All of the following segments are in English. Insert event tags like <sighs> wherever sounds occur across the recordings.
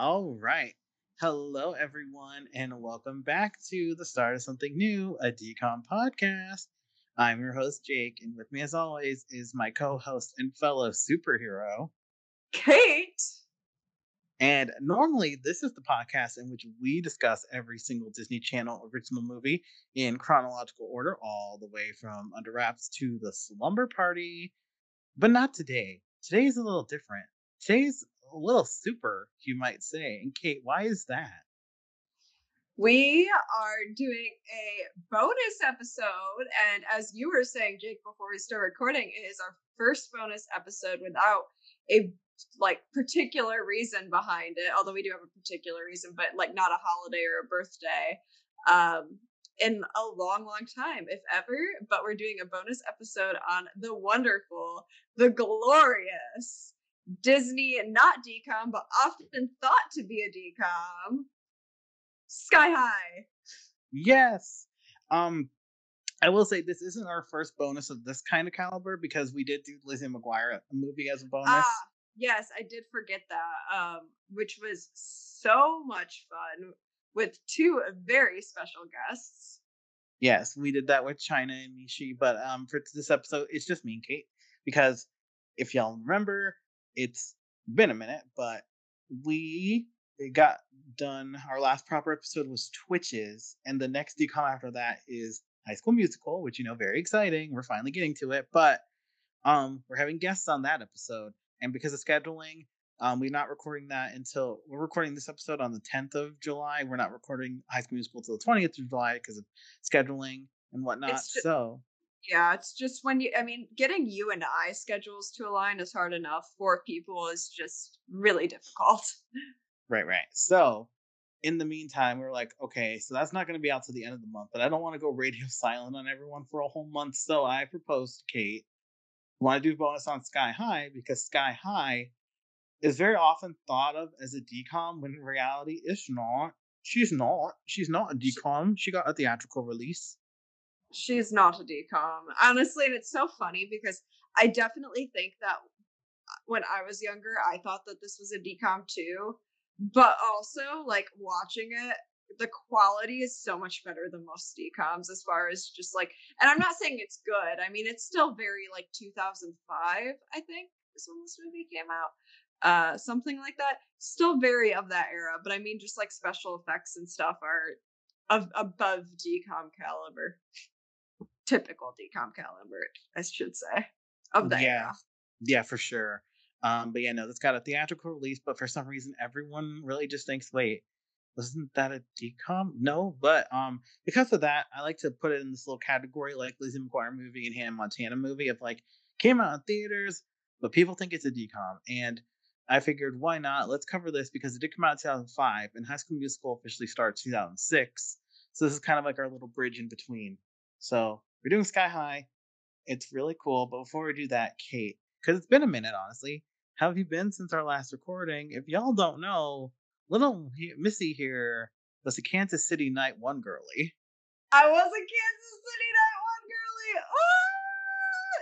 All right. Hello, everyone, and welcome back to the start of something new, a decom podcast. I'm your host, Jake, and with me, as always, is my co host and fellow superhero, Kate. And normally, this is the podcast in which we discuss every single Disney Channel original movie in chronological order, all the way from Under Wraps to The Slumber Party. But not today. Today's a little different. Today's a little super, you might say. And Kate, why is that? We are doing a bonus episode. And as you were saying, Jake, before we start recording, it is our first bonus episode without a like particular reason behind it although we do have a particular reason but like not a holiday or a birthday um in a long long time if ever but we're doing a bonus episode on the wonderful the glorious disney not decom but often thought to be a decom sky high yes um I will say this isn't our first bonus of this kind of caliber because we did do Lizzie McGuire a movie as a bonus. Ah, yes, I did forget that, um, which was so much fun with two very special guests. Yes, we did that with China and Mishi, but um, for this episode, it's just me and Kate because if y'all remember, it's been a minute, but we got done. Our last proper episode was Twitches, and the next decom after that is High School Musical, which you know, very exciting. We're finally getting to it, but um, we're having guests on that episode, and because of scheduling, um, we're not recording that until we're recording this episode on the 10th of July. We're not recording High School Musical till the 20th of July because of scheduling and whatnot. Just, so, yeah, it's just when you, I mean, getting you and I schedules to align is hard enough. Four people is just really difficult. Right, right. So, in the meantime, we are like, okay, so that's not going to be out to the end of the month, but I don't want to go <laughs> radio silent on everyone for a whole month. So I proposed to Kate want to do bonus on Sky High because Sky High is very often thought of as a decom when in reality it's not. She's not. She's not a decom. She got a theatrical release. She's not a decom. Honestly, and it's so funny because I definitely think that when I was younger, I thought that this was a decom too. But also, like watching it, the quality is so much better than most decoms as far as just like and i'm not saying it's good i mean it's still very like 2005 i think is when this movie came out uh something like that still very of that era but i mean just like special effects and stuff are of above decom caliber typical decom caliber i should say of that yeah era. yeah for sure um but yeah no it's got a theatrical release but for some reason everyone really just thinks wait wasn't that a decom? No, but um, because of that, I like to put it in this little category like Lizzie McGuire movie and Hannah Montana movie of like came out in theaters, but people think it's a decom. And I figured why not? Let's cover this because it did come out in 2005 and High School Musical officially starts 2006. So this is kind of like our little bridge in between. So we're doing Sky High. It's really cool. But before we do that, Kate, because it's been a minute, honestly, how have you been since our last recording? If y'all don't know, little Missy here was a Kansas City night one girly. I was a Kansas City night one girly. Oh!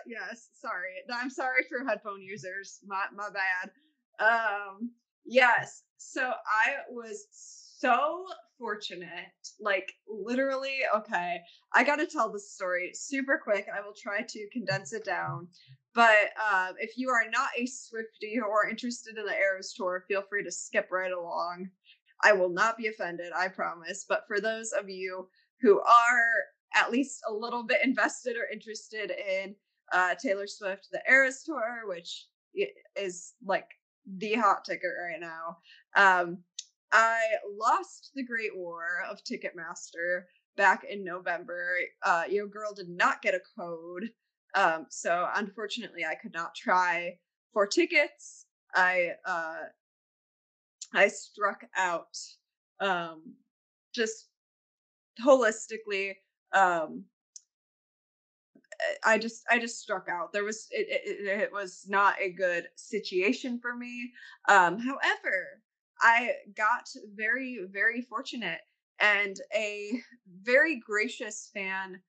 Yes, sorry. I'm sorry for headphone users. My my bad. Um yes. So I was so fortunate. Like literally, okay. I got to tell this story super quick. I will try to condense it down. But uh, if you are not a Swifty or interested in the Eras tour, feel free to skip right along. I will not be offended, I promise. But for those of you who are at least a little bit invested or interested in uh, Taylor Swift, the Eras tour, which is like the hot ticket right now, um, I lost the Great War of Ticketmaster back in November. Uh, your girl did not get a code. Um, so unfortunately, I could not try for tickets. I uh, I struck out um, just holistically. Um, I just I just struck out. There was it, it, it was not a good situation for me. Um, however, I got very very fortunate and a very gracious fan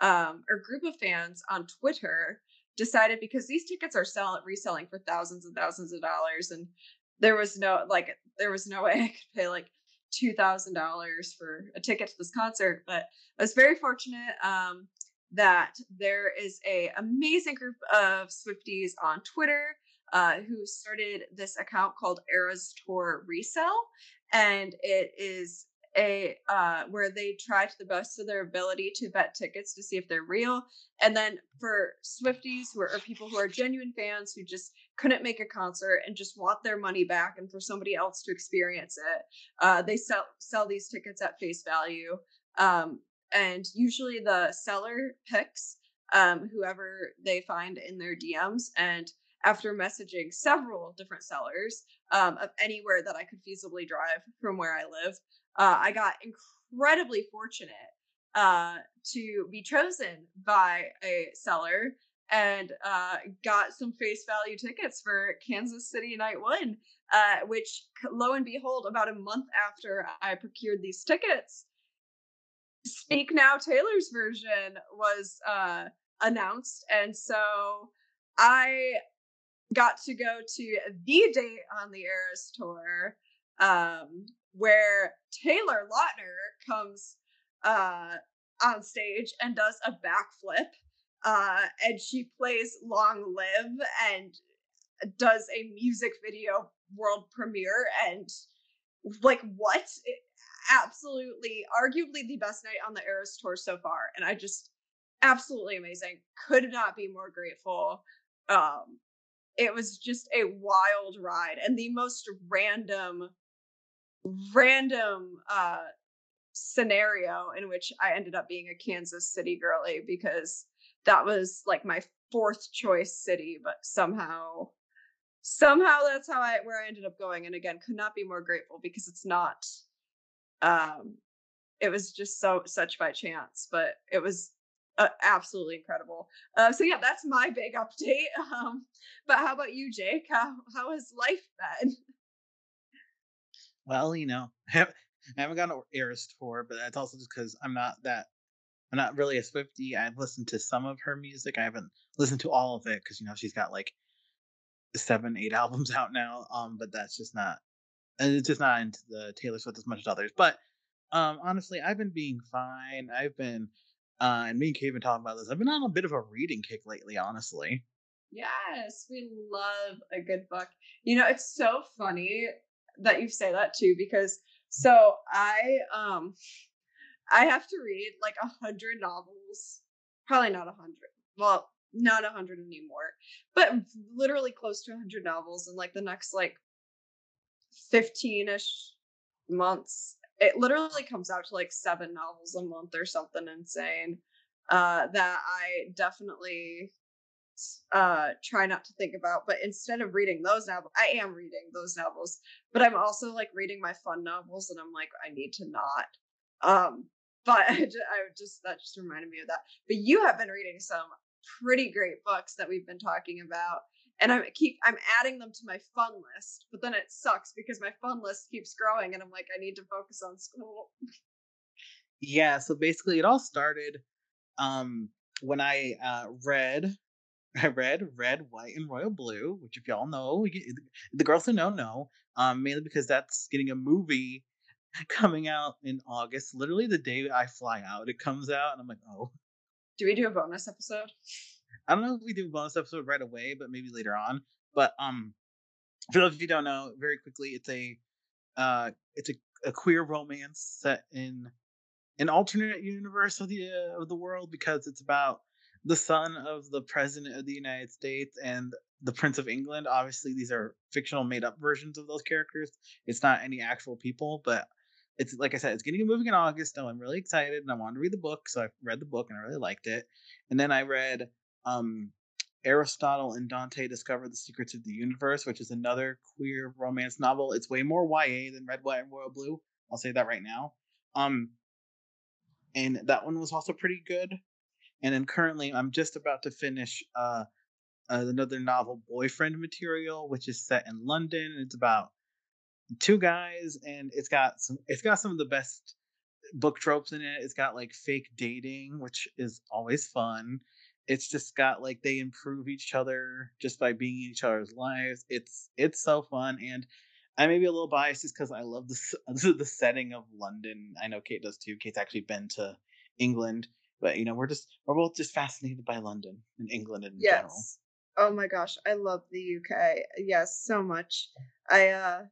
um, or group of fans on Twitter decided because these tickets are selling reselling for thousands and thousands of dollars and there was no like there was no <laughs> way I could pay like two thousand dollars for a ticket to this concert. But I was very fortunate um, that there is a amazing group of Swifties on Twitter uh, who started this account called Eras Tour Resell, and it is a uh, where they try to the best of their ability to vet tickets to see if they're real. And then for Swifties who are people who are genuine fans who just couldn't make a concert and just want their money back and for somebody else to experience it, uh, they sell sell these tickets at face value. Um, and usually the seller picks um, whoever they find in their DMs and after messaging several different sellers um, of anywhere that I could feasibly drive from where I live, uh, I got incredibly fortunate uh, to be chosen by a seller and uh, got some face value tickets for Kansas City Night One, uh, which lo and behold, about a month after I procured these tickets, Speak Now Taylor's version was uh, announced. And so I got to go to the date on the Eras tour um, where Taylor Lautner comes uh, on stage and does a backflip. Uh, and she plays Long Live and does a music video world premiere. And like, what? It, absolutely, arguably the best night on the Eras tour so far. And I just, absolutely amazing. Could not be more grateful. Um, it was just a wild ride and the most random random uh scenario in which I ended up being a Kansas City girly because that was like my fourth choice city, but somehow somehow that's how I where I ended up going. And again, could not be more grateful because it's not um it was just so such by chance, but it was uh, absolutely incredible. Uh, so yeah, that's my big update. <laughs> Um, but how about you, Jake? How how has life been? Well, you know, <laughs> I haven't, I haven't gone to Eras tour, but that's also just because I'm not that. I'm not really a Swifty. I've listened to some of her music. I haven't listened to all of it because you know she's got like seven, eight <laughs> albums out now. Um, but that's just not. And it's just not into the Taylor Swift as much as others. But um, honestly, I've been being fine. I've been uh, and me and Kate have been talking about this. I've been on a bit of a reading kick lately, honestly. Yes, we love a good book. You know, it's so funny that you say that too, because so I um I have to read like a hundred novels. Probably not a hundred. Well, not a hundred anymore, but literally close to a hundred novels in like the next like 15ish months it literally comes out to like seven novels a month or something insane uh, that I definitely uh, try not to think about. But instead of reading those novels, I am reading those novels, but I'm also like reading my fun novels, and I'm like, I need to not. Um, but <laughs> I just, I just that just reminded me of that. But you have been reading some pretty great books that we've been talking about and I keep I'm adding them to my fun list, but then it sucks because my fun list keeps growing, and I'm like, I need to focus on school. Yeah, so basically, it all started um, when I uh, read. <laughs> I read Red, White, and Royal Blue, which, if y'all know, the girls who know know, um, mainly because that's getting a movie <laughs> coming out in August. Literally the day I fly out, it comes out, and I'm like, oh. Do we do a bonus episode? I don't know if we do a bonus episode right away, but maybe later on. But um, for those of you don't know, very quickly, it's a uh, it's a, a queer romance set in an alternate universe of the uh, of the world because it's about the son of the president of the United States and the Prince of England. Obviously, these are fictional, made up versions of those characters. It's not any actual people, but it's like I said, it's getting a movie in August. So I'm really excited, and I wanted to read the book, so I read the book and I really liked it. And then I read um, Aristotle and Dante Discover the Secrets of the Universe, which is another queer romance novel. It's way more YA than Red, White, and Royal Blue. I'll say that right now. Um, and that one was also pretty good. And then currently, I'm just about to finish uh, another novel, Boyfriend Material, which is set in London. It's about two guys, and it's got some. It's got some of the best book tropes in it. It's got like fake dating, which is always fun it's just got like they improve each other just by being in each other's lives. It's it's so fun, and I may be a little biased just because I love <laughs> the the setting of London. I know Kate does too. Kate's actually been to England, but you know we're just we're both just fascinated by London and England in yes. general. Oh my gosh, I love the UK. Yes, so much. I uh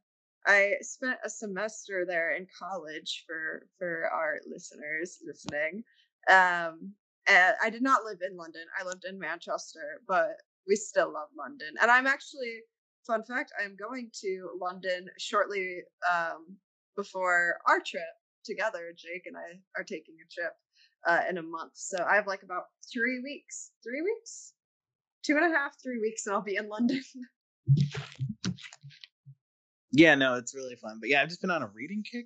I spent a semester there in college for for our listeners listening. Um and I did not live in London. I lived in Manchester, but we still love London. And I'm actually fun fact, I'm going to London shortly um before our trip together. Jake and I are taking a trip uh, in a month. So I have like about three weeks. Three weeks? Two and a half, three weeks, and I'll be in London. <laughs> yeah, no, it's really fun. But yeah, I've just been on a reading kick.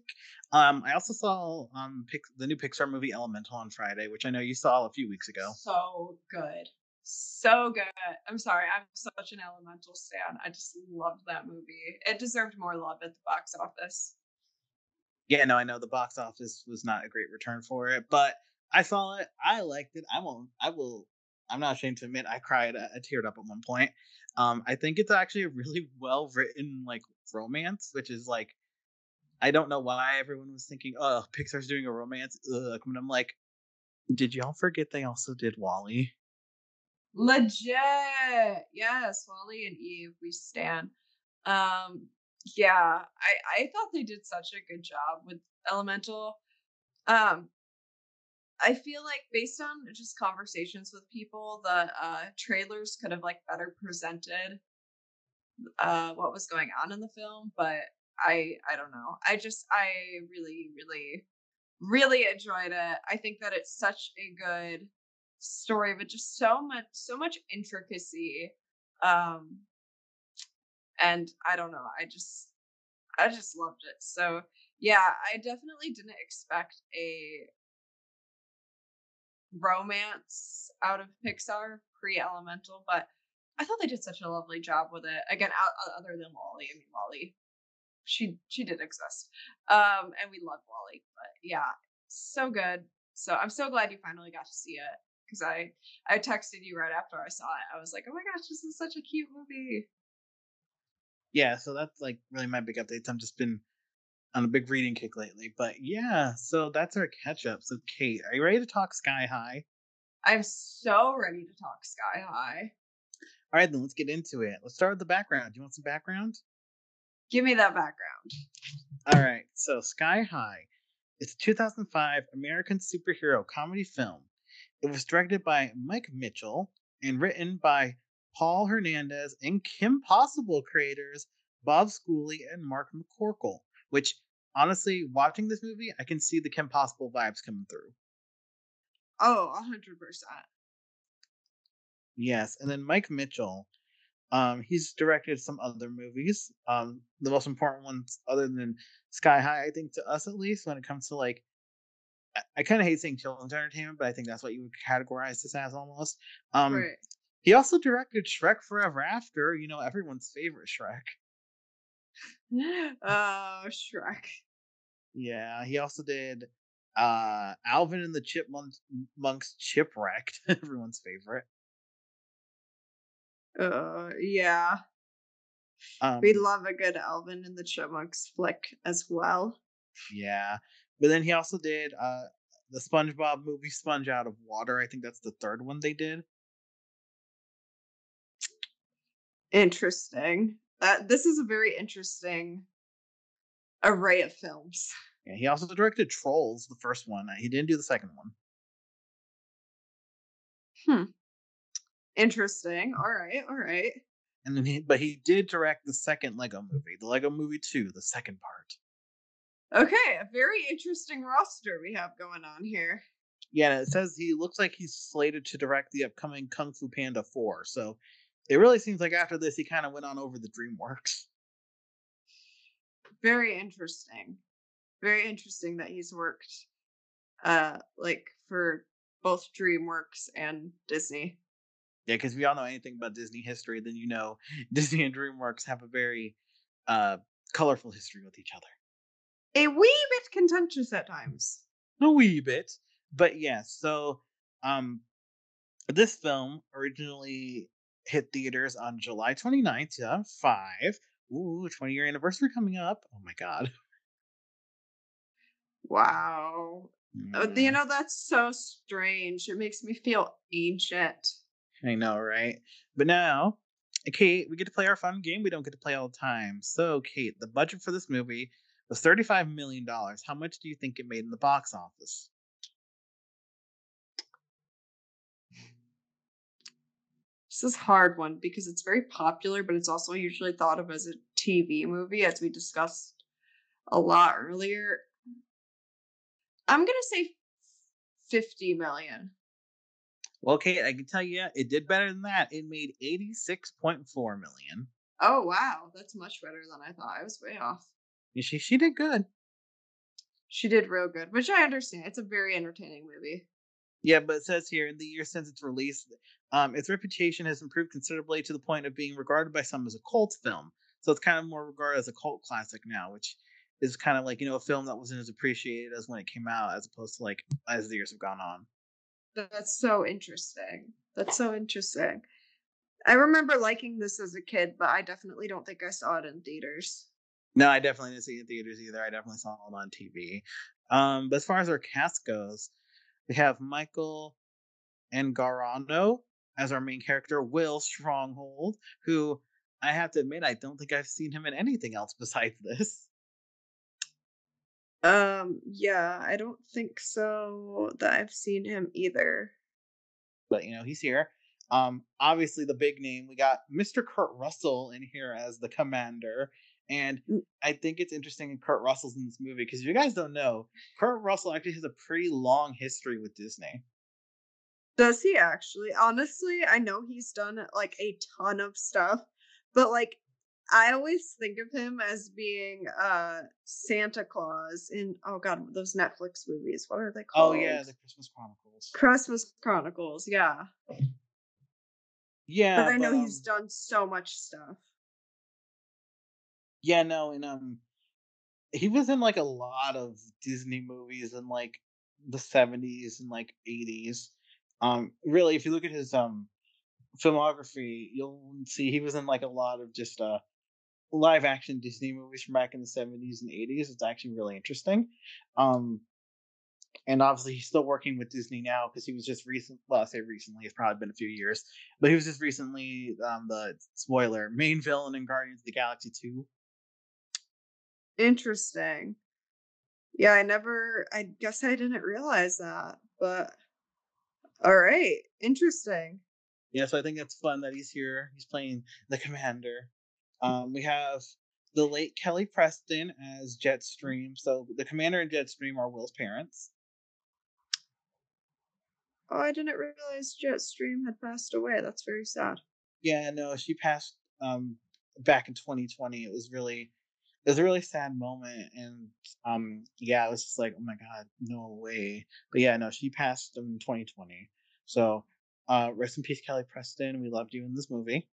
Um, I also saw um the new Pixar movie Elemental on Friday, which I know you saw a few weeks ago. So good. So good. I'm sorry, I'm such an Elemental stan. I just loved that movie. It deserved more love at the box office. Yeah, no, I know the box office was not a great return for it, but I saw it. I liked it. I won't. I will. I'm not ashamed to admit I cried. I, I teared up at one point. Um, I think it's actually a really <laughs> well written like romance, which is like, I don't know why everyone was thinking, oh, Pixar's doing a romance. Ugh. And I'm like, did y'all forget they also did WALL-E? Legit, yes, WALL-E and Eve, we stand. Um, yeah, I I thought they did such a good job with Elemental. Um, I feel like based on just conversations with people, the uh, trailers could have like better presented uh, what was going on in the film, but I I don't know. I just I really really really enjoyed it. I think that it's such a good story, but just so much so much intricacy. Um, and I don't know. I just I just loved it. So yeah, I definitely didn't expect a romance out of Pixar pre Elemental, but I thought they did such a lovely job with it. Again, other than Wally, I mean WALL-E, she she did exist, um, and we love WALL-E. But yeah, so good. So I'm so glad you finally got to see it because I I texted you right after I saw it. I was like, oh my gosh, this is such a cute movie. Yeah, so that's like really my big updates. I've just been on a big reading kick lately. But yeah, so that's our catch up. So Kate, are you ready to talk Sky High? I'm so ready to talk Sky High. All right, then let's get into it. Let's start with the background. Do you want some background? Give me that background. All right, so Sky High. It's a 2005 American superhero comedy film. It was directed by Mike Mitchell and written by Paul Hernandez and Kim Possible creators Bob Schooley and Mark McCorkle. Which honestly, watching this movie, I can see the Kim Possible vibes coming through. Oh, a hundred percent. Yes, and then Mike Mitchell, um, he's directed some other movies. Um, the most important ones, other than Sky High, I think to us at least, when it comes to like, I, I kind of hate saying children's entertainment, but I think that's what you would categorize this as almost. Um, right. He also directed Shrek Forever After, you know, everyone's favorite Shrek. Oh, Shrek. Yeah, he also did uh Alvin and the Chipmunks Chipwrecked, <laughs> everyone's favorite. Uh yeah. Um, we love a good Alvin and the Chipmunks flick as well. Yeah. But then he also did uh the SpongeBob movie Sponge Out of Water. I think that's the third one they did. Interesting. Uh, this is a very interesting array of films. Yeah, he also directed Trolls, the first one. He didn't do the second one. Hmm. Interesting. All right. All right. And then he, but he did direct the second Lego movie, the Lego Movie Two, the second part. Okay, a very interesting roster we have going on here. Yeah, it says he looks like he's slated to direct the upcoming Kung Fu Panda 4. So it really seems like after this he kind of went on over the DreamWorks. Very interesting. Very interesting that he's worked uh like for both DreamWorks and Disney. Yeah, because we all know anything about Disney history, then you know <laughs> Disney and DreamWorks have a very uh colorful history with each other. A wee bit contentious at times. A wee bit. But yes, yeah, so um This film originally hit theaters on July 29th, 2005. Ooh, 20 year anniversary coming up. Oh my god. Wow. Uh, You Mm, know, that's so strange. It makes me feel ancient. I know, right? But now, Kate, we get to play our fun game we don't get to play all the time. So, Kate, the budget for this movie was $35 million. How much do you think it made in the box office? This is a hard one because it's very popular, but it's also usually thought of as a TV movie, as we discussed a lot earlier. I'm gonna say 50 million. Well, Kate, I can tell you, it did better than that. It made 86.4 million. Oh wow, that's much better than I thought. I was way off. She she did good. She did real good, which I understand. It's a very entertaining movie. Yeah, but it says here in the year since its release, um, its reputation has improved considerably to the point of being regarded by some as a cult film. So it's kind of more regarded as a cult classic now, which is kind of like you know a film that wasn't as appreciated as when it came out, as opposed to like as the years have gone on. That's so interesting. That's so interesting. I remember liking this as a kid, but I definitely don't think I saw it in theaters. No, I definitely didn't see it in theaters either. I definitely saw it on TV. Um, but as far as our cast goes, we have Michael Angarano as our main character, Will Stronghold, who I have to admit I don't think I've seen him in anything else besides this. Um, yeah, I don't think so that I've seen him either. But you know, he's here. Um, obviously the big name, we got Mr. Kurt Russell in here as the commander. And Mm. I think it's interesting in Kurt Russell's in this movie because if you guys don't know, Kurt Russell actually has a pretty long history with Disney. Does he actually? Honestly, I know he's done like a ton of stuff, but like I always think of him as being uh Santa Claus in oh god, those Netflix movies. What are they called? Oh yeah, the Christmas Chronicles. Christmas Chronicles, yeah. Yeah, but I know he's um, done so much stuff. Yeah, no, and um, he was in like a lot of Disney movies in like the seventies and like eighties. Um, really, if you look at his um filmography, you'll see he was in like a lot of just uh live action Disney movies from back in the seventies and eighties. It's actually really interesting. Um, and obviously he's still working with Disney now because he was just recent. Well, I say recently; it's probably been a few years, but he was just recently um the spoiler main villain in Guardians of the Galaxy two. Interesting. Yeah, I never I guess I didn't realize that, but all right. Interesting. Yeah, so I think it's fun that he's here. He's playing the commander. Um, we have the late Kelly Preston as Jetstream. So the commander and Jetstream are Will's parents. Oh, I didn't realize Jetstream had passed away. That's very sad. Yeah, no, she passed um back in 2020. It was really it was a really sad moment and um yeah, it was just like, oh my god, no way. But yeah, no, she passed in 2020. So uh rest in peace, Kelly Preston. We loved you in this movie.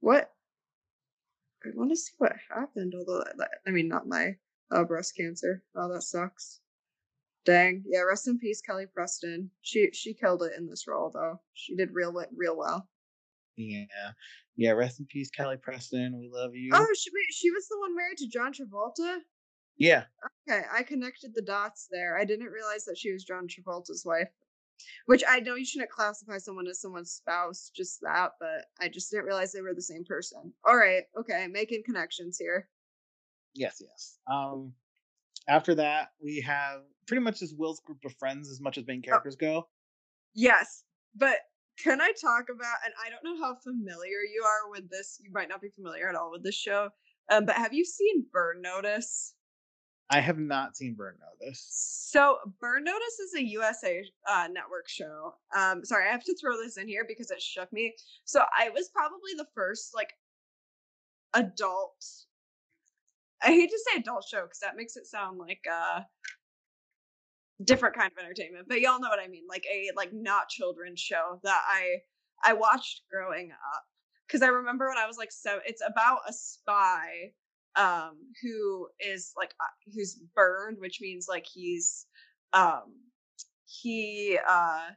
What? I want to see what happened. Although, I- mean, not my uh, breast cancer. Oh, that sucks. Dang. Yeah. Rest in peace, Kelly Preston. She she killed it in this role, though. She did real real well. Yeah. Yeah, rest in peace, Kelly Preston. We love you. Oh, she wait, she was the one married to John Travolta. Yeah. Okay, I connected the dots there. I didn't realize that she was John Travolta's wife. Which I know you shouldn't classify someone as someone's spouse, just that, but I just didn't realize they were the same person. All right, okay, making connections here. Yes, yes. Um after that, we have pretty much just Will's group of friends as much as main characters go. Yes, but can I talk about? And I don't know how familiar you are with this. You might not be familiar at all with this show. Um, but have you seen Burn Notice? I have not seen Burn Notice. So Burn Notice is a USA uh, network show. Um, sorry, I have to throw this in here because it shook me. So I was probably the first like adult. I hate to say adult show because that makes it sound like uh different kind of entertainment, but y'all know what I mean, like a like not children's show that I I watched growing up because I remember when I was like so it's about a spy um who is like uh, who's burned which means like he's um he uh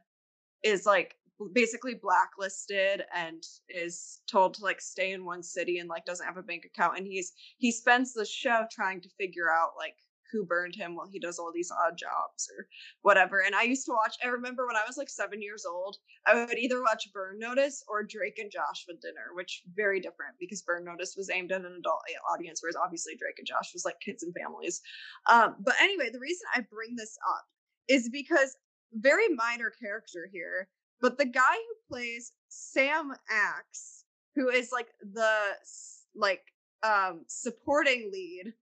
is like basically blacklisted and is told to like stay in one city and like doesn't have a bank account and he's he spends the show trying to figure out like who burned him while he does all these odd jobs or whatever. And I used to watch, I remember when I was like seven years old, I would either watch Burn Notice or Drake and Josh with dinner, which very different because Burn Notice was aimed at an adult audience, whereas obviously Drake and Josh was like kids and families. Um, but anyway, the reason I bring this up is because very minor character here, but the guy who plays Sam Axe, who is like the like um supporting lead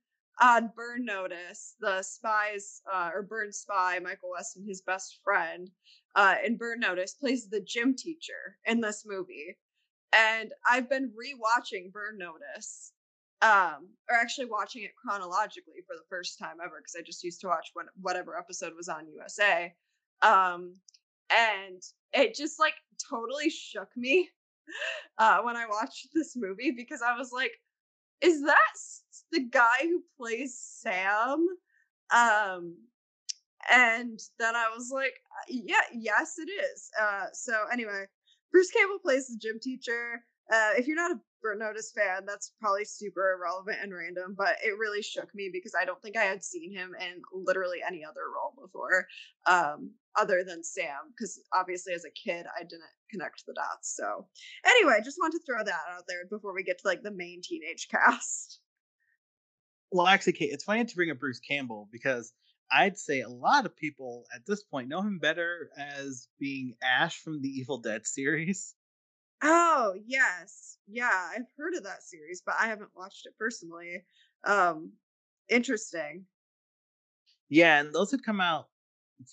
on Burn Notice, the spies uh, or Burn spy Michael Weston, his best friend, uh, in Burn Notice plays the gym teacher in this movie, and I've been rewatching Burn Notice, um, or actually watching it chronologically for the first time ever because I just used to watch when whatever episode was on USA, um, and it just like totally shook me <laughs> uh, when I watched this movie because I was like, is that the guy who plays Sam. Um, and then I was like, uh, yeah, yes, it is. Uh, so anyway, Bruce Campbell plays the gym teacher. Uh, if you're not a Burn Notice fan, that's probably super irrelevant and random, but it really shook me because I don't think I had seen him in literally any other role before, um, other than Sam. Because obviously, as a kid, I didn't connect the dots. So, anyway, just want to throw that out there before we get to like the main teenage <laughs> cast well, actually, it's funny to bring up Bruce Campbell because I'd say a lot of people at this point know him better as being Ash from the Evil Dead series. Oh, yes. Yeah, I've heard of that series, but I haven't watched it personally. Um interesting. Yeah, and those had come out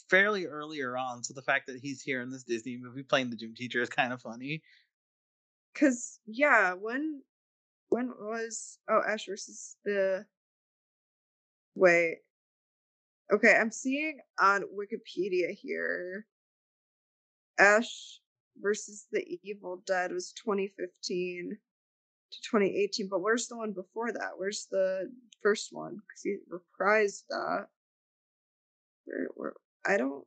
fairly earlier on, so the fact that he's here in this Disney movie playing the gym teacher is kind of funny. Cuz yeah, when when was oh Ash versus the Wait. Okay, I'm seeing on Wikipedia here. Ash versus the Evil Dead was 2015 to 2018, but where's the one before that? Where's the first one? Because he reprised that. Where, where, I don't.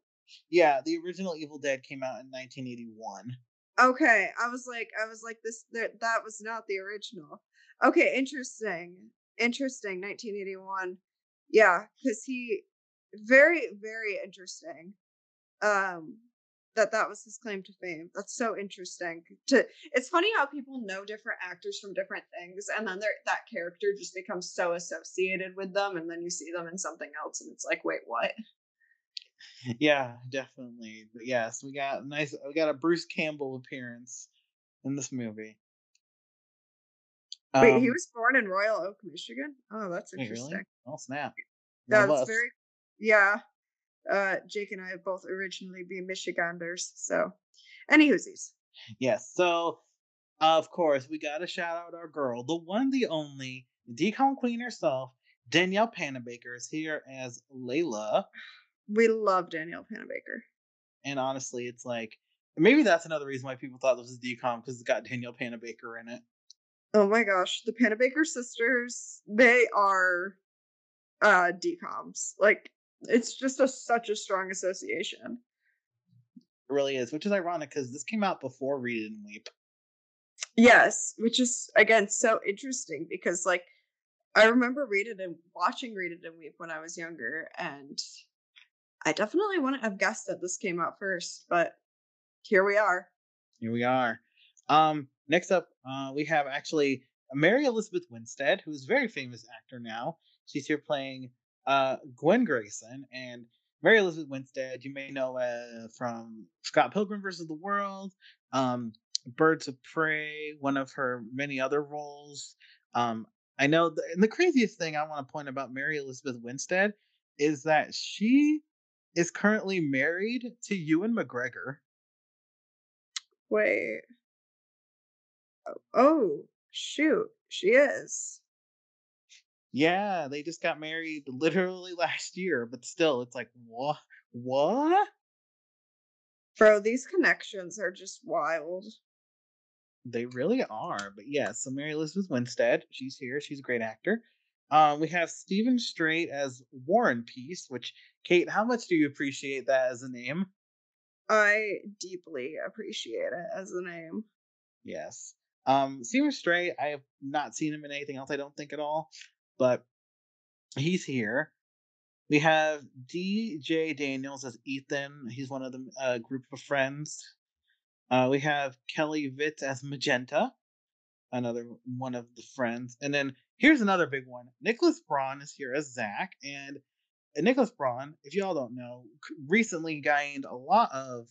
Yeah, the original Evil Dead came out in 1981. Okay, I was like, I was like, this that that was not the original. Okay, interesting, interesting. 1981 yeah because he very very interesting um that that was his claim to fame. That's so interesting to it's funny how people know different actors from different things and then that character just becomes so associated with them and then you see them in something else and it's like wait what? Yeah definitely but yes we got nice we got a bruce campbell appearance in this movie Wait, um, he was born in Royal Oak, Michigan. Oh, that's interesting. Wait, really? Oh, snap! That's very, yeah. Uh, Jake and I have both originally been Michiganders, so any whoosies. Yes, so of course we got to shout out our girl, the one, the only decom queen herself, Danielle Panabaker is here as Layla. We love Danielle Panabaker. And honestly, it's like maybe that's another reason why people thought this was decom because it's got Danielle Panabaker in it. Oh my gosh, the Panabaker sisters, they are uh decoms. Like it's just a such a strong association. It really is, which is ironic because this came out before Read and Weep. Yes, which is again so interesting because like I remember Read It and watching Read It and Weep when I was younger, and I definitely wouldn't have guessed that this came out first, but here we are. Here we are. Um, next up, uh, we have actually Mary Elizabeth Winstead, who's a very famous actor now. She's here playing uh, Gwen Grayson and Mary Elizabeth Winstead. You may know uh, from Scott Pilgrim versus the World, um, Birds of Prey, one of her many other roles. Um, I know, the, and the craziest thing I want to point about Mary Elizabeth Winstead is that she is currently married to Ewan McGregor. Wait. Oh, shoot. She is. Yeah, they just got married literally <laughs> last year, but still, it's like, what? What? Bro, these connections are just wild. They really are. But yeah, so Mary Elizabeth Winstead, she's here. She's a great actor. Um, we have Steven Strait as Warren Peace, which, Kate, how much do you appreciate that as a name? I deeply appreciate it as a name. Yes. Um, Seymour Stray, I have not seen him in anything else, I don't think at all, but he's here. We have Dee Jay Daniels as Ethan. He's one of the uh, group of friends. Uh, we have Kelly Vitt as Magenta, another one of the friends. And then here's another big one. Nicholas Braun is here as Zach. And Nicholas Braun, if y'all don't know, recently gained a lot of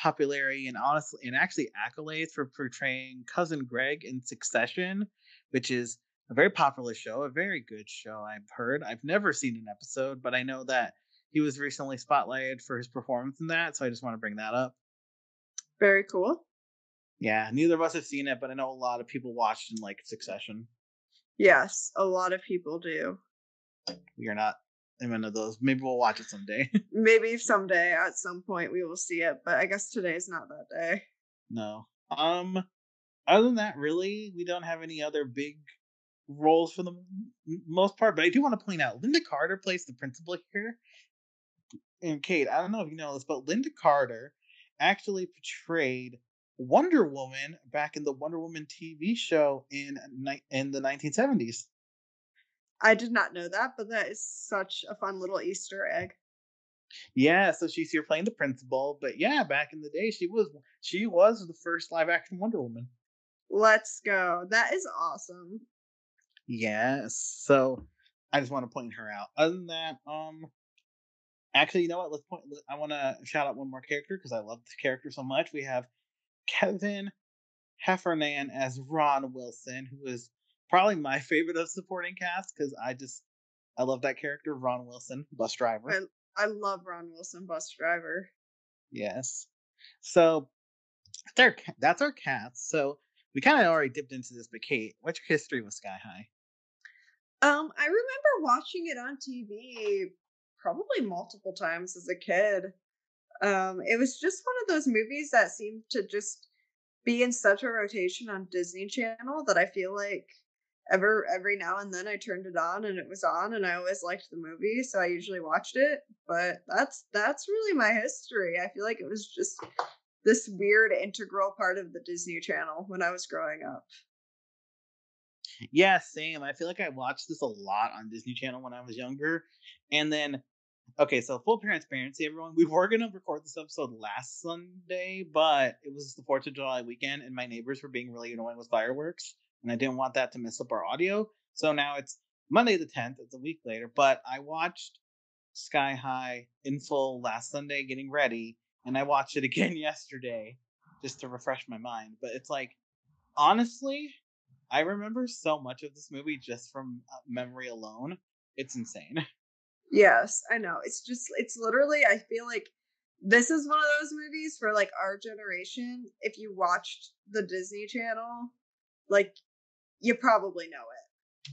popularity and honestly and actually accolades for portraying cousin Greg in Succession, which is a very popular show, a very good show. I've heard. I've never seen an episode, but I know that he was recently spotlighted for his performance in that, so I just want to bring that up. Very cool. Yeah, neither of us have seen it, but I know a lot of people watched in like Succession. Yes, a lot of people do. We are not in one of those. Maybe we'll watch it someday. <laughs> Maybe someday at some point we will see it, but I guess today's not that day. No. Um other than that, really, we don't have any other big roles for the most part. But I do want to point out Lynda Carter plays the principal here. And Kate, I don't know if you know this, but Lynda Carter actually portrayed Wonder Woman back in the Wonder Woman TV show in in the 1970s. I did not know that, but that is such a fun little Easter egg. Yeah, so she's here playing the principal, but yeah, back in the day, she was she was the first live action Wonder Woman. Let's go! That is awesome. Yes. So I just want to point her out. Other than that, um, actually, you know what? Let's point. I want to shout out one more character because I love this character so much. We have Kevin Heffernan as Ron Wilson, who is probably my favorite of supporting cast because I just I love that character, Ron Wilson, bus driver. I, I love Ron Wilson, bus driver. Yes. So that's our, that's our cast. So we kind of already dipped into this, but Kate, what's your history with Sky High? Um, I remember watching it on TV probably multiple times as a kid. Um, it was just one of those movies that seemed to just be in such a rotation on Disney Channel that I feel like ever every now and then I turned it on and it was on and I always liked the movie, so I usually watched it. But that's that's really my history. I feel like it was just this weird integral part of the Disney Channel when I was growing up. Yeah, same. I feel like I watched this a lot on Disney Channel when I was younger. And then, okay, so full transparency, everyone, we were to record this episode last Sunday, but it was the 4th of July weekend, and my neighbors were being really annoying with fireworks, and I didn't want that to mess up our audio. So now it's Monday the 10th, it's a week later, but I watched Sky High in full last Sunday getting ready, and I watched it <laughs> again yesterday just to refresh my mind. But it's like, honestly, I remember so much of this movie just from uh, memory alone. It's insane. <laughs> Yes, I know. It's just, it's literally, I feel like this is one of those movies for like our generation. If you watched the Disney Channel, like, you probably know it.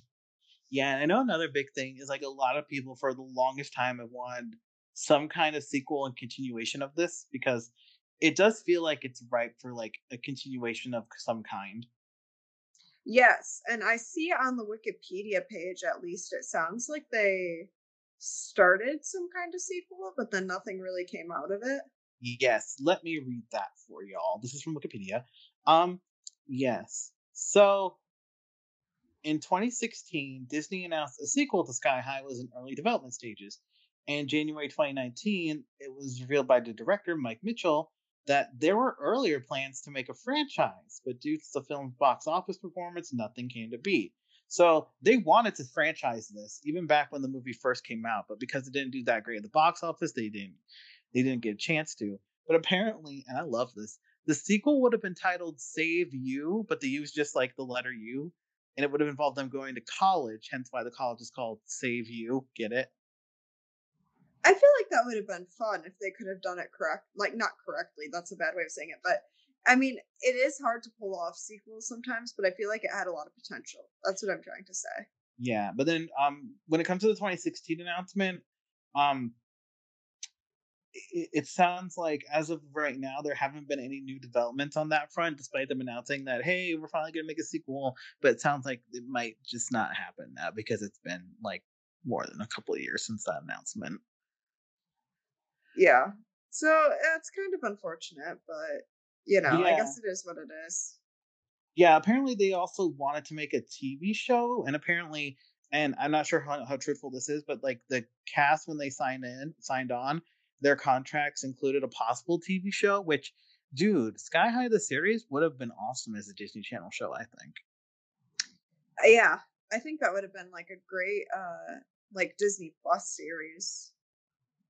Yeah, I know another big thing is like a lot of people for the longest time have wanted some kind of sequel and continuation of this because it does feel like it's ripe for like a continuation of some kind. Yes, and I see on the Wikipedia page at least it sounds like they started some kind of sequel, but then nothing really came out of it. Yes, let me read that for y'all. This is from Wikipedia. Um, yes. So in 2016, Disney announced a sequel to Sky High was in early development stages. And January 2019, it was revealed by the director Mike Mitchell that there were earlier plans to make a franchise, but due to the film's box office performance, nothing came to be. So they wanted to franchise this even back when the movie first came out, but because it didn't do that great at the box office, they didn't they didn't get a chance to. But apparently, and I love this, the sequel would have been titled Save U, but they used just like the letter U, and it would have involved them going to college, hence why the college is called Save U. Get it? I feel like that would have been fun if they could have done it correct, like not correctly. That's a bad way of saying it, but I mean, it is hard to pull off sequels sometimes, but I feel like it had a lot of potential. That's what I'm trying to say. Yeah, but then um when it comes to the 2016 announcement, um it, it sounds like as of right now there haven't been any new developments on that front despite them announcing that hey, we're finally going to make a sequel, but it sounds like it might just not happen now because it's been like more than a couple of years since that announcement. Yeah. So it's kind of unfortunate, but you know, yeah. I guess it is what it is. Yeah, apparently they also wanted to make a TV show, and apparently, and I'm not sure how, how truthful this is, but like the cast when they signed in, signed on, their contracts included a possible TV show. Which, dude, Sky High the series would have been awesome as a Disney Channel show. I think. Uh, yeah, I think that would have been like a great, uh like Disney Plus series.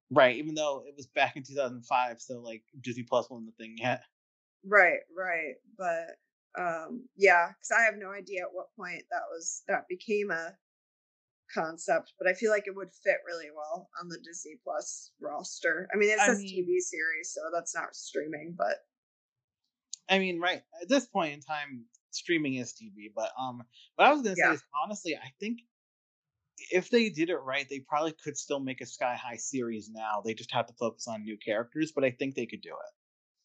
Right, even though it was back in 2005, so like Disney Plus wasn't the thing yet. Right, right, but um yeah because i have no idea at what point that was that became a concept but i feel like it would fit really well on the disney plus roster. I mean it's a tv series so that's not streaming but i mean right at this point in time streaming is tv but um what i was gonna yeah. say is honestly i think if they did it right they probably could still make a sky high series now. They just have to focus on new characters but i think they could do it.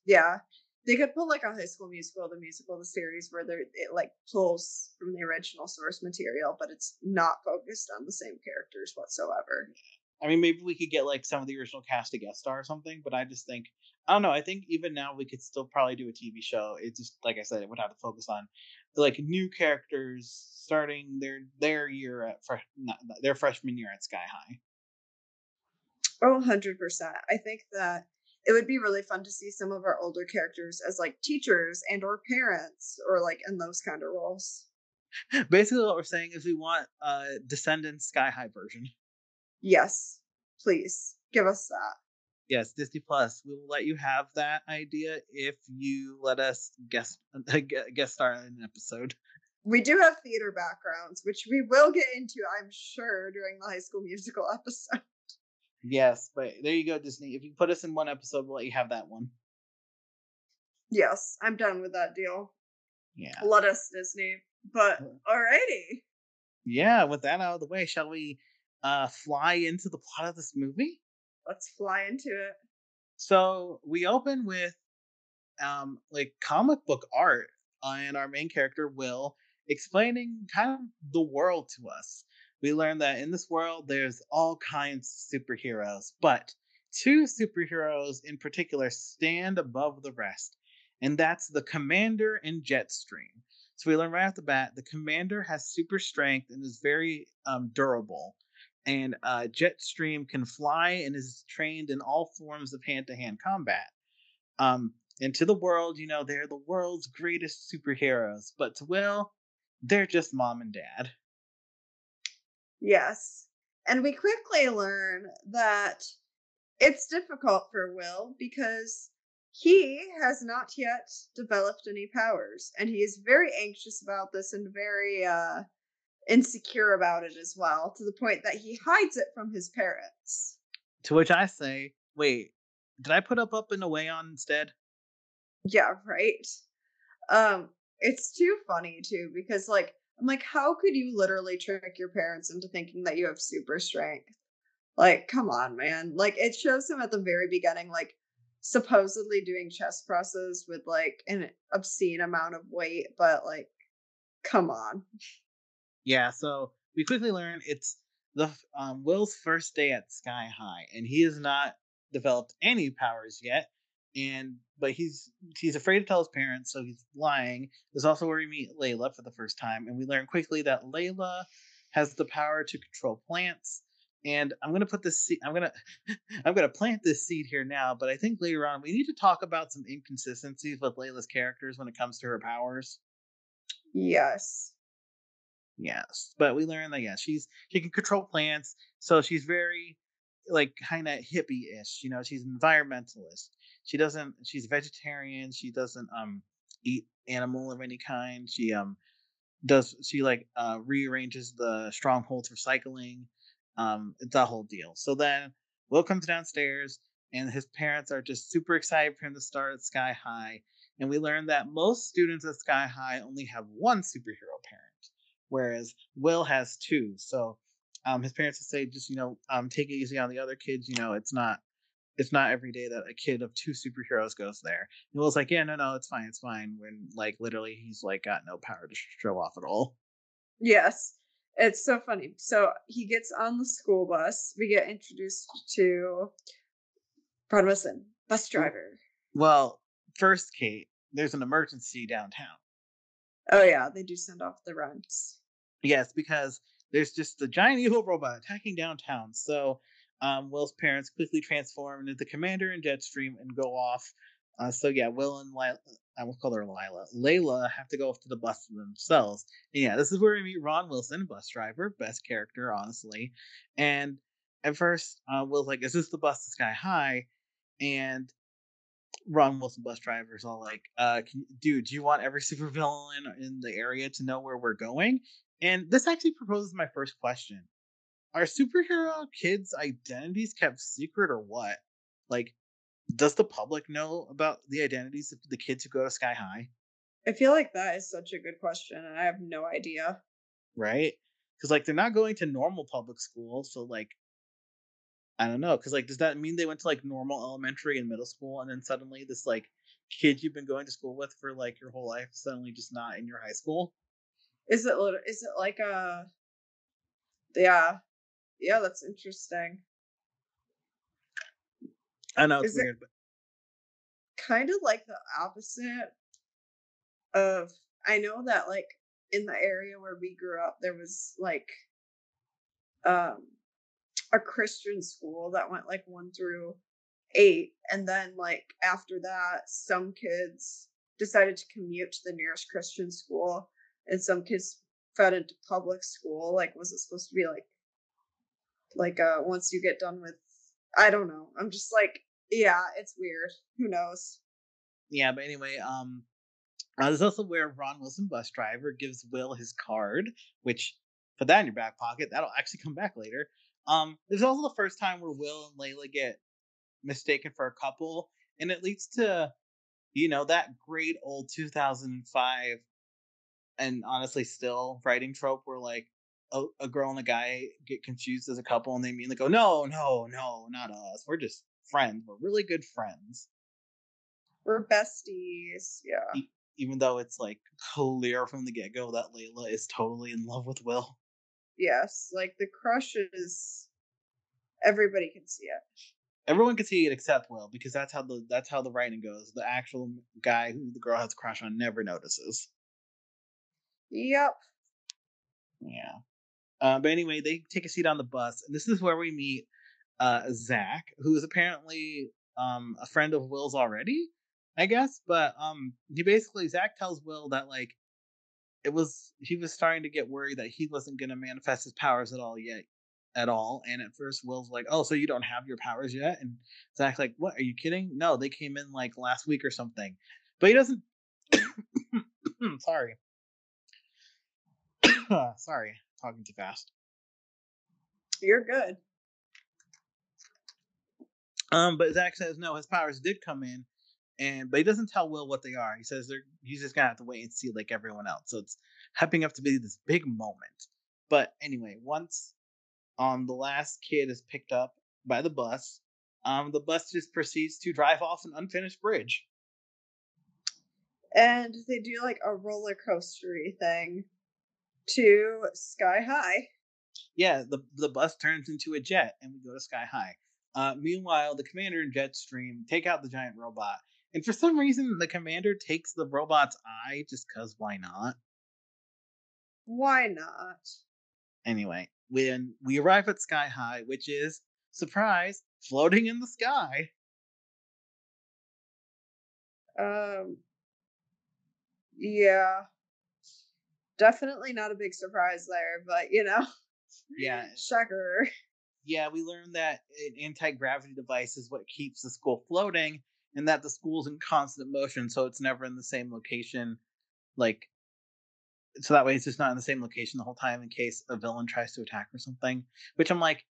Yeah they could pull like a high school musical, the musical, the series where they're it like pulls from the original source material, but it's not focused on the same characters whatsoever. I mean, maybe we could get like some of the original cast to guest star or something, but I just think I don't know. I think even now we could still probably do a TV show. It just like I said, it would have to focus on like new characters starting their their year at fre- not, their freshman year at Sky High. Oh, 100%. I think that it would be really fun to see some of our older characters as like teachers and or parents or like in those kind of roles. Basically what we're saying is we want a descendants sky high version. Yes please give us that. Yes disney plus we will let you have that idea if you let us guest <laughs> uh, guest star in an episode. We do have theater backgrounds which we will get into i'm sure during the high school musical episode Yes, but there you go, Disney. If you put us in one episode, we'll let you have that one. Yes, I'm done with that deal. Yeah. Let us, Disney. But alrighty. Yeah, with that out of the way, shall we uh fly into the plot of this movie? Let's fly into it. So we open with um like comic book art uh, and our main character Will explaining kind of the world to us we learn that in this world there's all kinds of superheroes, but two superheroes in particular stand above the rest, and that's the Commander and Jetstream. So we learn right off the bat the Commander has super strength and is very um, durable, and uh, Jetstream can fly and is trained in all forms of hand-to-hand combat. Um, and to the world, you know, they're the world's greatest superheroes, but to Will, they're just mom and dad. Yes. And we quickly learn that it's difficult for Will because he has not yet developed any powers and he is very anxious about this and very uh insecure about it as well to the point that he hides it from his parents. To which I say, wait, did I put up up and away on instead? Yeah, right. Um it's too funny too because like I'm like, how could you literally trick your parents into thinking that you have super strength? Like, come on, man. Like, it shows him at the very beginning, like, supposedly doing chest presses with like an obscene amount of weight, but like, come on. Yeah, so we quickly learn it's the um, Will's first day at Sky High, and he has not developed any powers yet and but he's he's afraid to tell his parents, so he's lying. This is also where we meet Layla for the first time, and we learn quickly that Layla has the power to control plants. And I'm gonna put this seed. I'm gonna <laughs> I'm gonna plant this seed here now. But I think later on we need to talk about some inconsistencies with Layla's characters when it comes to her powers. Yes. Yes, but we learn that yeah, she's she can control plants, so she's very like kind of hippie-ish. You know, she's an environmentalist she doesn't she's vegetarian she doesn't um eat animal of any kind she um does she like uh rearranges the strongholds for cycling um it's a whole deal. So then will comes downstairs and his parents are just super excited for him to start at sky high and we learn that most students at sky high only have one superhero parent whereas will has two. So um his parents say just you know um take it easy on the other kids you know it's not it's not every day that a kid of two superheroes goes there. And Will's like, yeah, no, no, it's fine, it's fine. When like literally he's like got no power to show off at all. Yes, it's so funny. So he gets on the school bus. We get introduced to Wilson. Bus driver. Well, first, Kate, there's an emergency downtown. Oh yeah, they do send off the runs. Yes, because there's just a giant <laughs> evil robot attacking downtown. So um, Will's parents quickly transform into the commander and Jetstream and go off. Uh, so yeah, Will and Lila, I will call her Lila. Layla have to go off to the bus themselves. And yeah, this is where we meet Ron Wilson, bus driver, best character, honestly. And at first, uh, Will's like, "Is this the bus to Sky High?" And Ron Wilson, bus driver, is all like, uh, can, "Dude, do you want every supervillain in the area to know where we're going?" And this actually proposes my first question: Are superhero kids' identities kept secret or what? Like, does the public know about the identities of the kids who go to Sky High? I feel like that is such a good question, and I have no idea. Right? Because like they're not going to normal public school, so like I don't know. Because like, does that mean they went to like normal elementary and middle school, and then suddenly this like kid you've been going to school with for like your whole life suddenly just not in your high school? Is it is it like a yeah yeah that's interesting. I know it's Is it- weird, but Kind of like the opposite of I know that like in the area where we grew up there was like um a Christian school that went like 1 through 8 and then like after that some kids decided to commute to the nearest Christian school and some kids fed into public school like was it supposed to be like like uh once you get done with I don't know. I'm just like yeah, it's weird. Who knows? yeah. But anyway, um, uh, there's also where Ron Wilson, bus driver, gives Will his card, which put that in your back pocket. That'll actually come back later. Um, there's also the first time where Will and Layla get mistaken for a couple, and it leads to, you know, that great old 2005, and honestly still writing trope where like a, a girl and a guy get confused as a couple, and they mean like, go, no, no, no, not us. We're just friends. We're really good friends. We're besties. Yeah. Even though it's like clear from the get go that Layla is totally in love with Will. Yes. Like the crush is everybody can see it. everyone can see it except Will because that's how the that's how the writing goes. The actual guy who the girl has a crush on never notices. Yep. Yeah. Uh, but anyway, they take a seat on the bus, and this is where we meet uh, Zach, who is apparently um, a friend of Will's already, I guess. But um, he basically Zach tells Will that like it was he was starting to get worried that he wasn't going to manifest his powers at all yet, at all. And at first, Will's like, "Oh, so you don't have your powers yet?" And Zach's like, "What? Are you kidding? No, they came in like last week or something." But he doesn't. <coughs> <coughs> Sorry. <coughs> Sorry, talking too fast. You're good. Um, but Zach says no, his powers did come in, and but he doesn't tell Will what they are. He says they're he's just gonna have to wait and see like everyone else. So it's hyping up to be this big moment. But anyway, once um the last kid is picked up by the bus, um the bus just proceeds to drive off an unfinished bridge. And they do like a roller coastery thing to Sky High. Yeah, the the bus turns into a jet, and we go to Sky High. Uh, meanwhile, the commander and Jetstream take out the giant robot, and for some reason, the commander takes the robot's eye just cause why not? Why not? Anyway, when we arrive at Sky High, which is surprise, floating in the sky. Um yeah. Definitely not a big surprise there, but you know, Yeah, <laughs> shocker. yeah, we learned that an anti-gravity device is what keeps the school floating, and that the school's in constant motion, so it's never in the same location. Like, so that way it's just not in the same location the whole time in case a villain tries to attack or something. Which I'm like,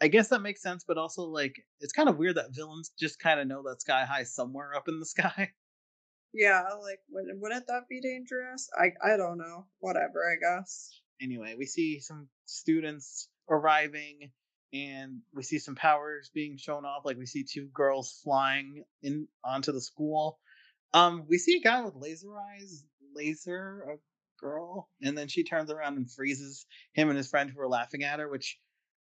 I guess that makes sense, but also like it's kind of weird that villains just kind of know that Sky High somewhere up in the <laughs> sky. Yeah, like would- wouldn't that be dangerous? I I don't know. Whatever, I guess. anyway, we see some students arriving and we see some powers being shown off. Like we see two girls flying in onto the school. Um, we see a guy with laser eyes, laser a girl, and then she turns around and freezes him and his friend who are laughing at her, which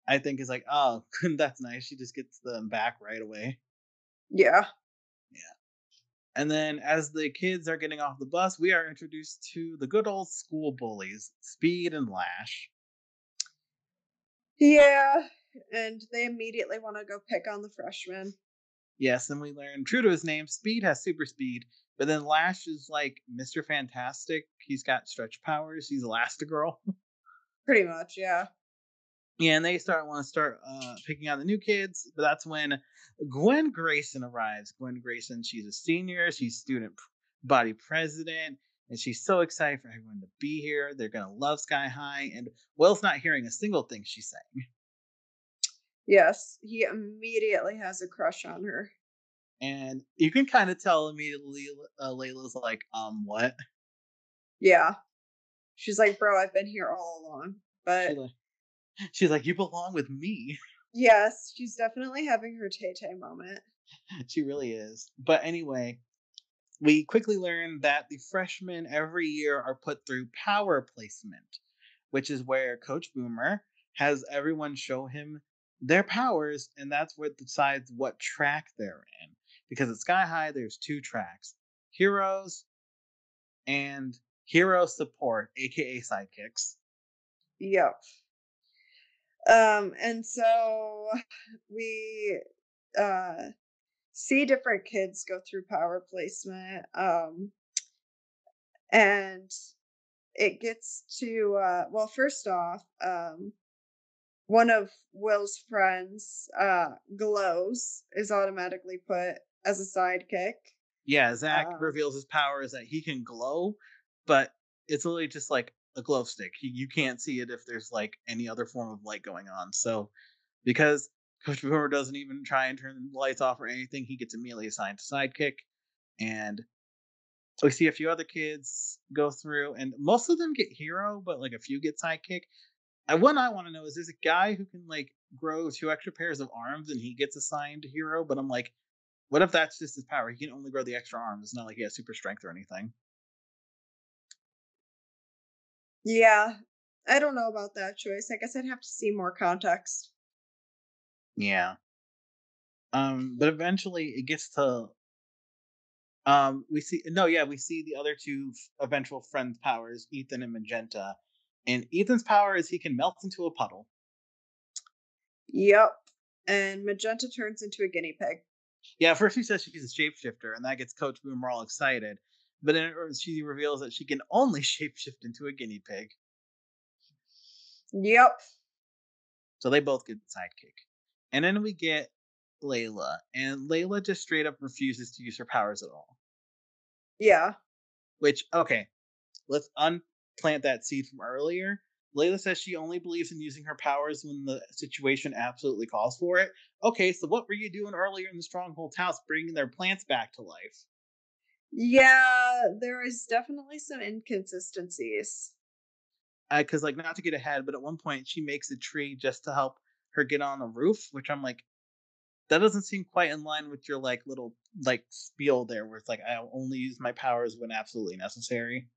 I think is like, oh, <laughs> that's nice. She just gets them back right away. Yeah. And then as the kids are getting off the bus, we are introduced to the good old school bullies, Speed and Lash. Yeah. And they immediately want to go pick on the freshman. Yes, and we learn, true to his name, Speed has super speed, but then Lash is like Mr. Fantastic. He's got stretch powers. He's Elastigirl. <laughs> Pretty much, yeah. Yeah, and they start want to start uh, picking on the new kids, but that's when Gwen Grayson arrives. Gwen Grayson, she's a senior, she's student body president, and she's so excited for everyone to be here. They're gonna love Sky High, and Will's not hearing a single thing she's saying. Yes, he immediately has a crush on her. And you can kind of tell immediately uh, Layla's like, um, what? Yeah. She's like, bro, I've been here all along. But She's like, you belong with me. yes, she's definitely having her Tay Tay moment. <laughs> she really is. But anyway, we quickly learn that the freshmen every year are put through power placement, which is where Coach Boomer has everyone show him their powers, and that's what decides what track they're in. Because at Sky High, there's two tracks heroes and hero support, aka sidekicks. Yep. Um, and so <sighs> we uh see different kids go through power placement. Um and it gets to uh well first off, um one of Will's friends, uh, glows, is automatically put as a sidekick. Yeah, Zach Um, reveals his powers that he can glow, but it's literally just like a glow stick. You can't see it if there's like any other form of light going on. So, because Coach Boomer doesn't even try and turn the lights off or anything, he gets immediately assigned to sidekick. And we see a few other kids go through, and most of them get hero, but like a few get sidekick. And one I want to know is there's a guy who can like grow two extra pairs of arms and he gets assigned hero, but I'm like, what if that's just his power? He can only grow the extra arms. It's not like he has super strength or anything. Yeah, I don't know about that choice. I guess I'd have to see more context. Yeah. Um, but eventually it gets to um we see no, yeah, we see the other two f- eventual friends' powers, Ethan and Magenta. And Ethan's power is he can melt into a puddle. Yep. And Magenta turns into a guinea pig. Yeah, first she says she's a shapeshifter, and that gets Coach Boomer all excited. But then she reveals that she can only <laughs> shapeshift into a guinea pig. Yep. So they both get the sidekick. And then we get Layla, and Layla just straight up refuses to use her powers at all. Yeah. Which, okay, let's unplant that seed from earlier. Layla says she only believes in using her powers when the situation absolutely calls for it. Okay, so what were you doing earlier in the Stronghold house, bringing their plants back to life? Yeah, there is definitely some inconsistencies. Uh, because, like, not to get ahead, but at one point she makes a tree just to help her get on a roof, which I'm like, that doesn't seem quite in line with your like little like spiel there, where it's like I only use my powers when absolutely necessary.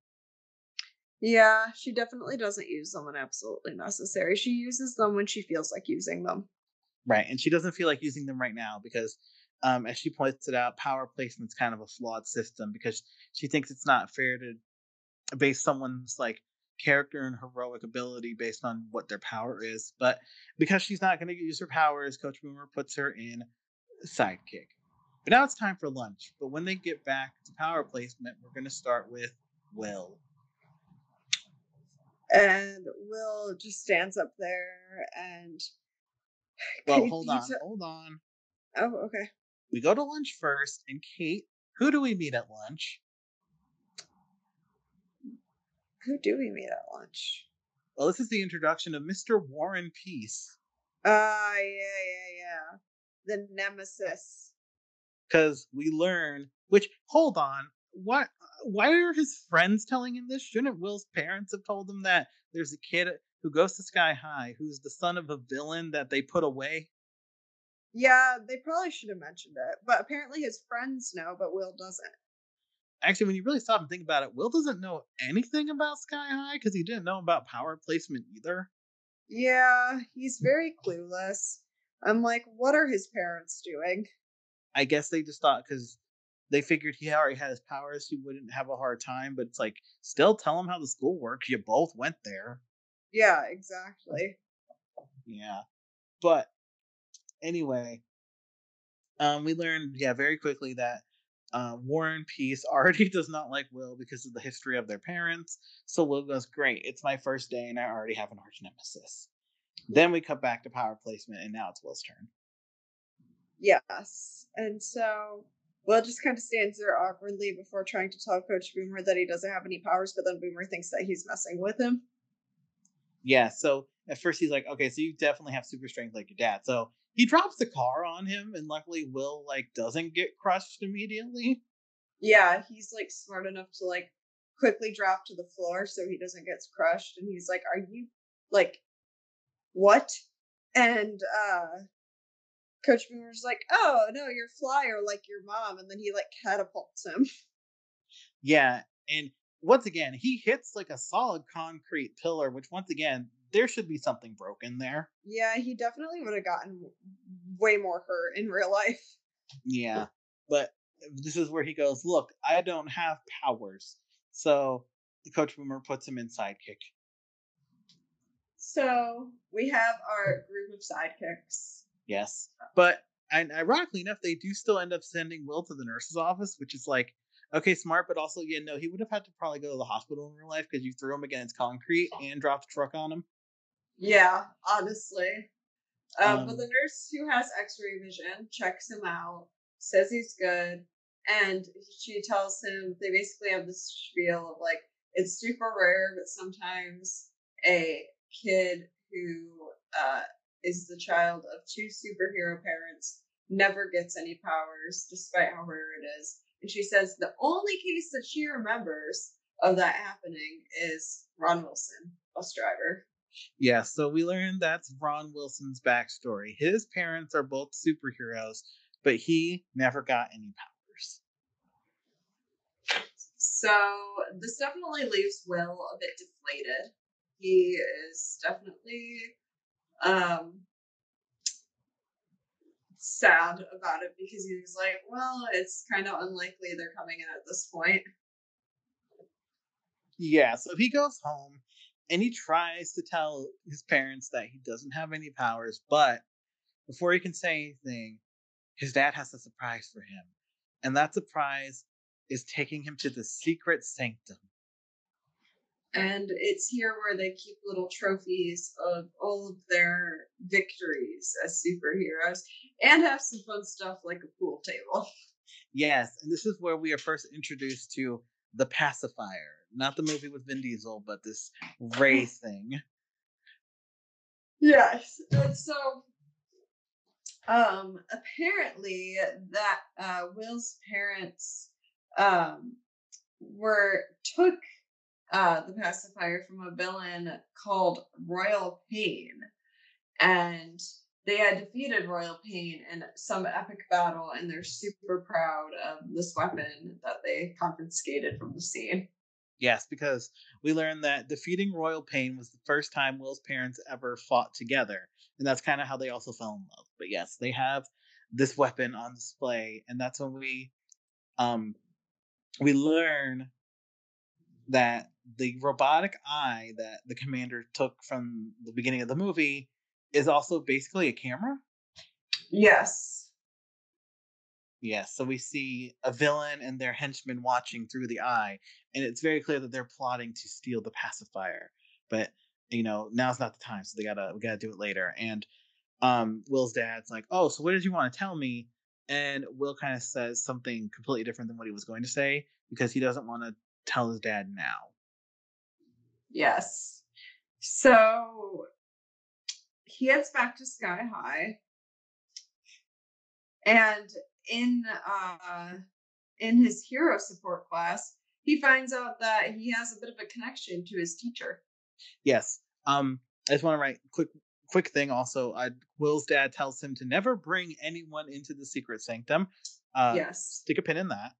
Yeah, she definitely doesn't use them when absolutely necessary. She uses them when she feels like using them. Right. And she doesn't feel like using them right now because, um, as she points it out, power placement's kind of a flawed system because she thinks it's not fair to base someone's like character and heroic ability based on what their power is. But because she's not going to use her powers, Coach Boomer puts her in sidekick. But now it's time for lunch. But when they get back to power placement, we're going to start with Will. And Will just stands up there and. Well, <laughs> hold on, t- hold on. Oh, okay. We go to lunch first, and Kate, who do we meet at lunch? Who do we meet at lunch? Well, this is the introduction of Mr. Warren Peace. Ah, yeah, yeah, yeah. The nemesis. Because we learn, which, hold on, what? Why are his friends telling him this? Shouldn't Will's parents have told him that there's a kid who goes to Sky High who's the son of a villain that they put away? Yeah, they probably should have mentioned it, but apparently his friends know, but Will doesn't. Actually, when you really stop and think about it, Will doesn't know anything about Sky High because he didn't know about power placement either. Yeah, he's very clueless. I'm like, what are his parents doing? I guess they just thought because they figured he already had his powers, he wouldn't have a hard time. But it's like, still tell him how the school works. You both went there. Yeah, exactly. Yeah. But anyway, um, we learned, yeah, very quickly that uh, Warren Peace <laughs> already does not like Will because of the history of their parents. So Will goes, Great, it's my first day and I already have an arch nemesis. Then we cut back to power placement and now it's Will's turn. Yes. And so Will just kind of stands there awkwardly before trying to tell Coach Boomer that he doesn't have any powers, but then Boomer thinks that he's messing with him. Yeah, so at first he's like, okay, so you definitely have super strength like your dad. So he drops the car on him, and luckily Will like doesn't get crushed immediately. Yeah, he's like smart enough to like quickly drop to the floor so he doesn't get crushed. And he's like, "Are you like what?" And uh Coach Boomer's like, "Oh no, you're flyer like your mom," and then he like catapults him. Yeah, and once again, he hits like a solid concrete pillar, which once again there should be something broken there. Yeah, he definitely would have gotten way more hurt in real life. Yeah, but this is where he goes, Look, I don't have powers. So the coach boomer puts him in sidekick. So we have our group of sidekicks. Yes. But and ironically enough, they do still end up sending Will to the nurse's office, which is like, okay, smart, but also, yeah, no, he would have had to probably go to the hospital in real life because you threw him against concrete and dropped a truck on him. Yeah, honestly. Um, um, but the nurse who has X-ray vision checks him out, says he's good, and she tells him they basically have this spiel of like it's super rare, but sometimes a kid who uh, is the child of two superhero parents never gets any powers, despite how rare it is. And she says the only case that she remembers of that happening is Ron Wilson, bus driver. Yeah, so we learned that's Ron Wilson's backstory. His parents are both superheroes, but he never got any powers. So this definitely leaves Will a bit deflated. He is definitely um sad about it because he was like, well, it's kind of unlikely they're coming in at this point. Yeah, so he goes home and he tries to tell his parents that he doesn't have any powers, but before he can say anything, his dad has a surprise for him. And that surprise is taking him to the secret sanctum. And it's here where they keep little trophies of all of their victories as superheroes and have some fun stuff like a pool table. Yes, and this is where we are first introduced to the pacifier not the movie with Vin Diesel, but this Ray thing. Yes. And so um apparently that uh Will's parents um were took uh the pacifier from a villain called Royal Pain and they had defeated Royal Pain in some epic battle and they're super proud of this weapon that they confiscated from the scene. Yes, because we learned that defeating Royal Pain was the first time Will's parents ever fought together. And that's kind of how they also fell in love. But yes, they have this weapon on display. And that's when we um we learn that the robotic eye that the commander took from the beginning of the movie is also basically a camera. Yes. Yes, so we see a villain and their henchmen watching through the eye, and it's very clear that they're plotting to steal the pacifier. But you know, now's not the time, so they gotta we gotta do it later. And um, Will's dad's like, "Oh, so what did you want to tell me?" And Will kind of says something completely different than what he was going to say because he doesn't want to tell his dad now. Yes. So he heads back to Sky High. And in uh in his hero support class, he finds out that he has a bit of a connection to his teacher. Yes. Um, I just want to write quick quick thing also. Uh, Will's dad tells him to never bring anyone into the secret sanctum. Uh, yes. Stick a pin in that.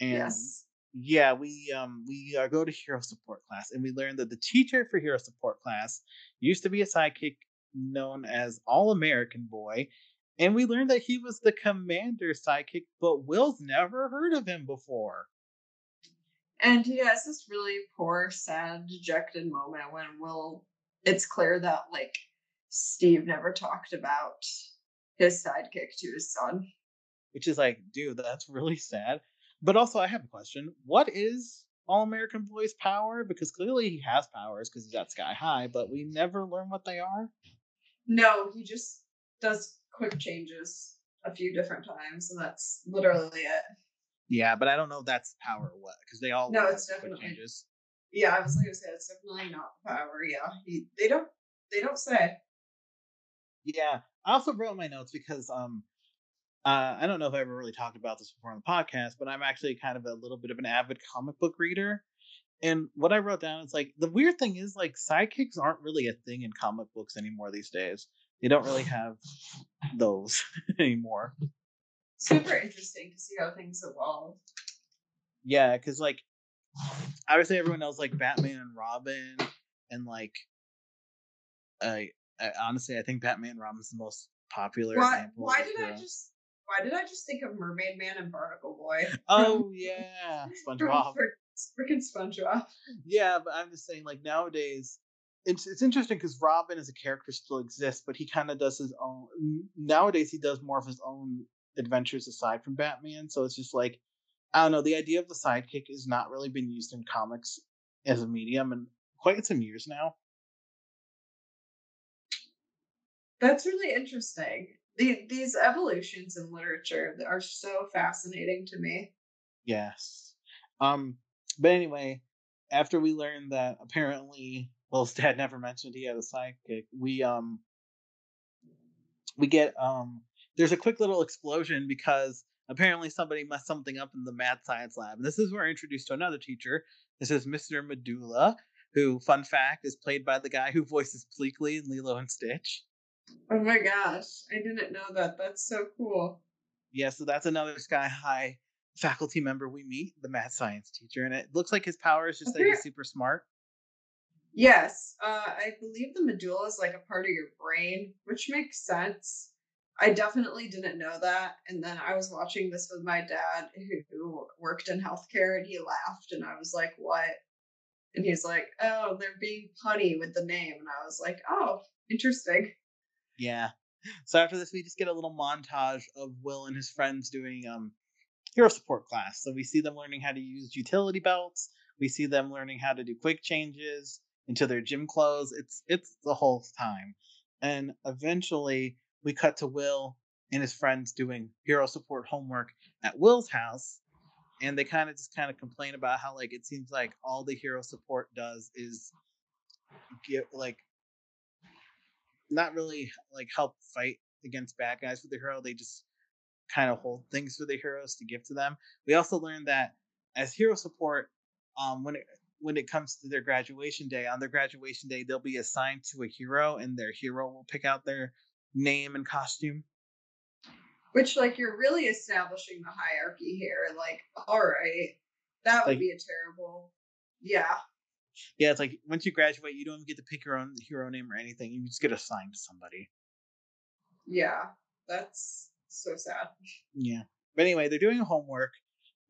And yes. Yeah, we um we uh, go to hero support class and we learn that the teacher for hero support class used to be a sidekick known as All American Boy, And we learned that he was the commander's sidekick, but Will's never heard of him before. And he has this really poor, sad, dejected moment when Will, it's clear that like Steve never talked about his sidekick to his son. Which is like, dude, that's really sad. But also, I have a question. What is All American Boy's power? Because clearly he has powers because he's at Sky High, but we never learn what they are. No, he just does quick changes a few different times, and that's literally it. Yeah, but I don't know if that's power or what because they all no, it's definitely changes. Yeah, I was going to say it's definitely not power. Yeah, he, they don't they don't say. Yeah, I also wrote my notes because um, uh, I don't know if I ever really talked about this before on the podcast, but I'm actually kind of a little bit of an avid comic book reader. And what I wrote down is like the weird thing is like sidekicks aren't really a thing in comic books anymore these days. They don't really have those <laughs> anymore. Super interesting to see how things evolve. Yeah, because like obviously everyone knows like Batman and Robin, and like I, I honestly I think Batman and Robin is the most popular. Why? Why did I just? Why did I just think of Mermaid Man and Barnacle Boy? <laughs> Oh yeah, SpongeBob. Freaking SpongeBob. Yeah, but I'm just saying, like nowadays, it's it's interesting because Robin as a character still exists, but he kind of does his own. Nowadays, he does more of his own adventures aside from Batman. So it's just like I don't know. The idea of the sidekick has not really been used in comics as a medium in quite some years now. That's really interesting. The, these evolutions in literature are so fascinating to me. Yes. Um. But anyway, after we learned that apparently Will's <laughs> dad never mentioned he had a sidekick, we um we get um there's a quick little explosion because apparently somebody messed something up in the mad science lab. And this is where we're introduced to another teacher. This is Mr. Medulla, who, fun fact, is played by the guy who voices Pleakley in Lilo and Stitch. Oh my gosh, I didn't know that. That's so cool. Yeah, so that's another Sky High faculty member we meet, the mad science teacher, and it looks like his power is just okay. that he's super smart. Yes, uh, I believe the medulla is like a part of your brain, which makes sense. I definitely didn't know that, and then I was watching this with my dad, who, worked in healthcare, and he laughed, and I was like, "What?" And he's like, "Oh, they're being punny with the name," and I was like, "Oh, interesting." Yeah. So after this, we just get a little montage of Will and his friends doing um hero support class. So we see them learning how to use utility belts. We see them learning how to do quick changes into their gym clothes. It's it's the whole time. And eventually we cut to Will and his friends doing hero support homework at Will's house. And they kind of just kind of complain about how like it seems like all the hero support does is get like not really like help fight against bad guys with the hero. They just kind of hold things for the heroes to give to them. We also learned that as hero support, um, when it when it comes to their graduation day, on their graduation day, they'll be assigned to a hero, and their hero will pick out their name and costume. Which, like, you're really establishing the hierarchy here. Like, all right, that would like, be a terrible. Yeah. Yeah, it's like once you graduate, you don't even get to pick your own hero name or anything. You just get assigned to somebody. Yeah, that's so sad. Yeah. But anyway, they're doing homework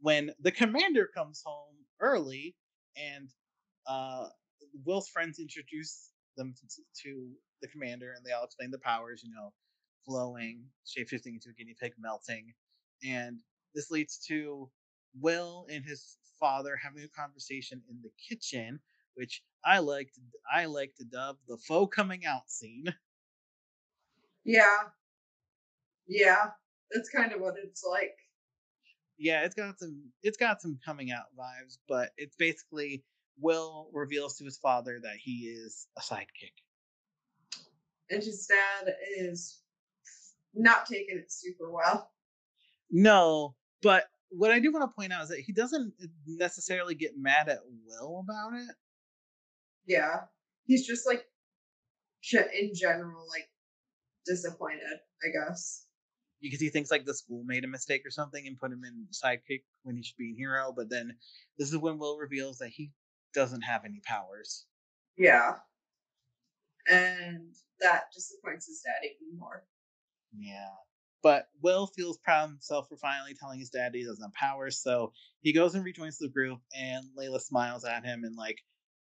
when the commander comes home early and uh, Will's friends introduce them to, the commander and they all explain the powers, you know, flowing, shapeshifting into a guinea pig, melting. And this leads to Will and his father having a conversation in the kitchen which I like to I like to dub the foe coming out scene. Yeah. Yeah. That's kind of what it's like. Yeah, it's got some it's got some coming out vibes, but it's basically Will reveals to his father that he is a sidekick. And his dad is not taking it super well. No, but what I do want to point out is that he doesn't necessarily get mad at Will about it. Yeah. He's just like in general like disappointed, I guess. Because he thinks like the school made a mistake or something and put him in sidekick when he should be in hero, but then this is when Will reveals that he doesn't have any powers. Yeah. And that disappoints his dad even more. Yeah. But Will feels proud of himself for finally telling his dad he doesn't have powers, so he goes and rejoins the group, and Layla smiles at him and like,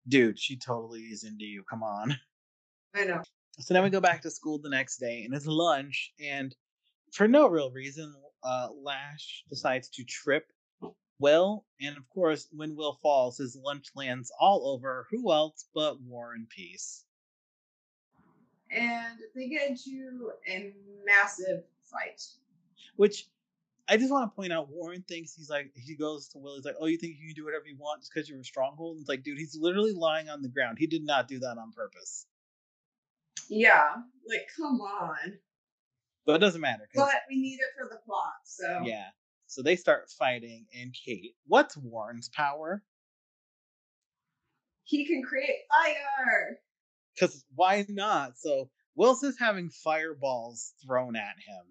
dude, she totally is into you. Come on. I know. So then we go back to school the next day, and it's lunch, and for no real reason, uh, Lash decides to trip Will, and of course, when Will falls, his lunch lands all over who else but Warren Peace. And they get into a massive fight. Which I just want to point out, Warren thinks he's like he goes to Will. He's like, "Oh, you think you can do whatever you want just because you're a stronghold?" And it's like, dude, he's literally lying on the ground. He did not do that on purpose. Yeah, like come on. But it doesn't matter. But we need it for the plot, so yeah. So they start fighting, and Kate, what's Warren's power? He can create fire. Because why not? So Will's is having fireballs thrown at him,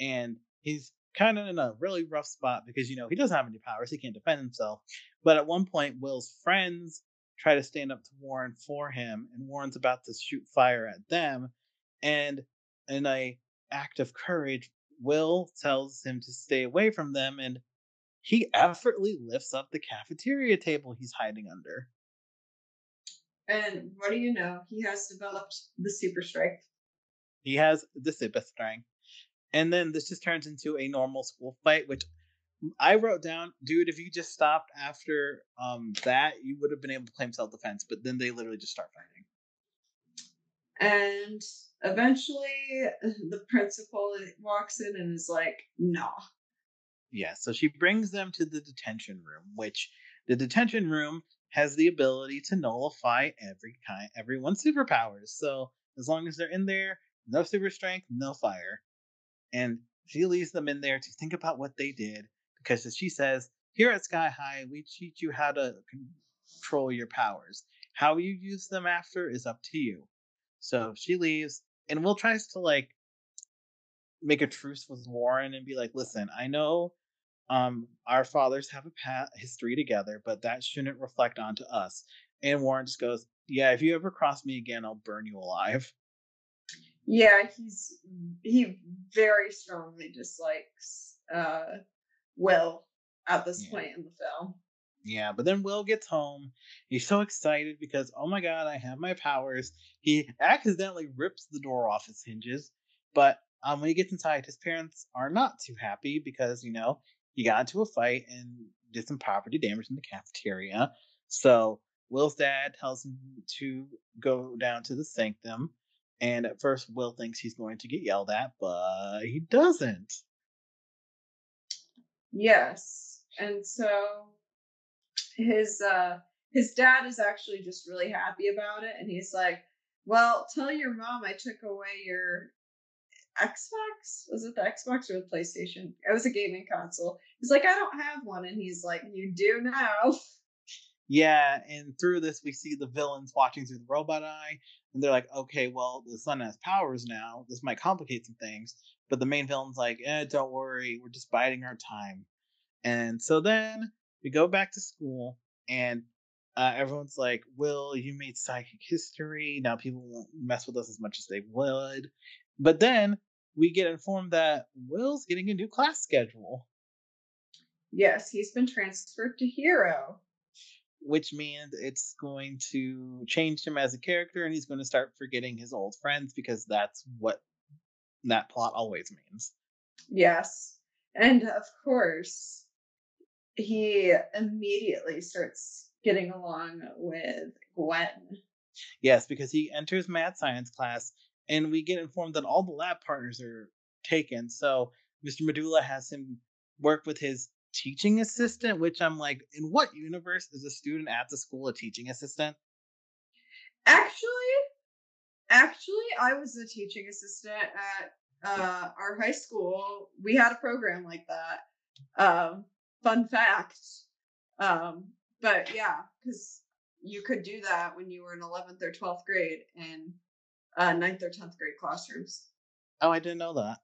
and he's kind of in a really rough spot because you know he doesn't have any powers, he can't defend himself. But at one point, Will's friends try to stand up to Warren for him, and Warren's about to shoot fire at them, and in a act of courage, Will tells him to stay away from them, and he effortlessly lifts up the cafeteria table he's hiding under. And what do you know? He has developed the super strength. He has the super strength. And then this just turns into a normal school fight, which I wrote down, dude, if you just stopped after um that, you would have been able to claim self defense, but then they literally just start fighting. And eventually the principal walks in and is like, no. Yeah, so she brings them to the detention room, which the detention room has the ability to nullify every kind everyone's superpowers. So as long as they're in there, no super strength, no fire. And she leaves them in there to think about what they did because as she says, here at Sky High, we teach you how to control your powers. How you use them after is up to you. So she leaves, and Will tries to like make a truce with Warren and be like, listen, I know um, our fathers have a past history together, but that shouldn't reflect onto us. And Warren just goes, Yeah, if you ever cross me again, I'll burn you alive. Yeah, he's he very strongly dislikes uh Will at this yeah. point in the film. Yeah, but then Will gets home. He's so excited because, oh my god, I have my powers. He accidentally rips the door off its hinges. But um, when he gets inside, his parents are not too happy because, you know, he got into a fight and did some property damage in the cafeteria. So Will's dad tells him to go down to the sanctum. And at first, Will thinks he's going to get yelled at, but he doesn't. Yes. And so his uh his dad is actually just really happy about it and he's like, "Well, tell your mom I took away your Xbox. Was it the Xbox or the PlayStation? It was a gaming console. He's like, I don't have one, and he's like, You do now. Yeah, and through this we see the villains watching through the robot eye, and they're like, okay, well, the son has powers now. This might complicate some things. But the main villain's like, eh, don't worry, we're just biding our time. And so then we go back to school, and uh, everyone's like, Will, you made sidekick history. Now people won't mess with us as much as they would. But then we get informed that Will's getting a new class schedule. Yes, he's been transferred to Hero. Which means it's going to change him as a character and he's going to start forgetting his old friends because that's what that plot always means. Yes. And of course, he immediately starts getting along with Gwen. Yes, because he enters mad science class and we get informed that all the lab partners are taken. So Mr. Medulla has him work with his teaching assistant, which I'm like, in what universe is a student at the school a teaching assistant? Actually, actually, I was a teaching assistant at uh, our high school. We had a program like that. Um, fun fact. Um, but yeah, because you could do that when you were in 11th or 12th grade, and uh, ninth or 10th grade classrooms. Oh, I didn't know that.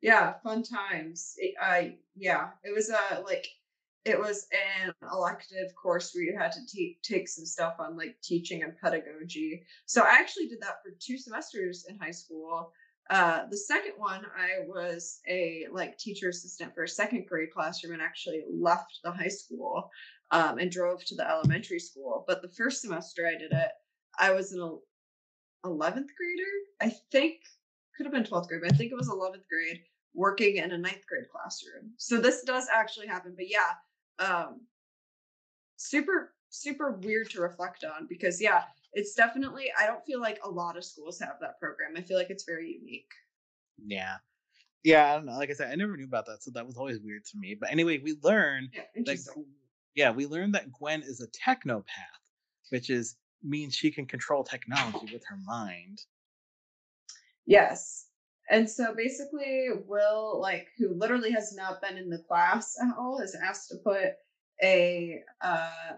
Yeah, fun times. It, uh, yeah, it was a uh, like it was an elective course where you had to te- take some stuff on like teaching and pedagogy. So I actually did that for two semesters in high school. Uh, the second one, I was a like teacher assistant for a second grade classroom and actually left the high school um, and drove to the elementary school. But the first semester I did it, I was an 11th grader. I think could have been 12th grade, but I think it was 11th grade working in a ninth grade classroom. So this does actually happen. But yeah, um, super, super weird to reflect on because yeah, it's definitely, I don't feel like a lot of schools have that program. I feel like it's very unique. Yeah. Yeah, I don't know. Like I said, I never knew about that, so that was always weird to me. But anyway, we learn yeah, that yeah, we learned that Gwen is a technopath, which is means she can control technology with her mind. Yes. And so basically, Will, like, who literally has not been in the class at all, is asked to put a uh,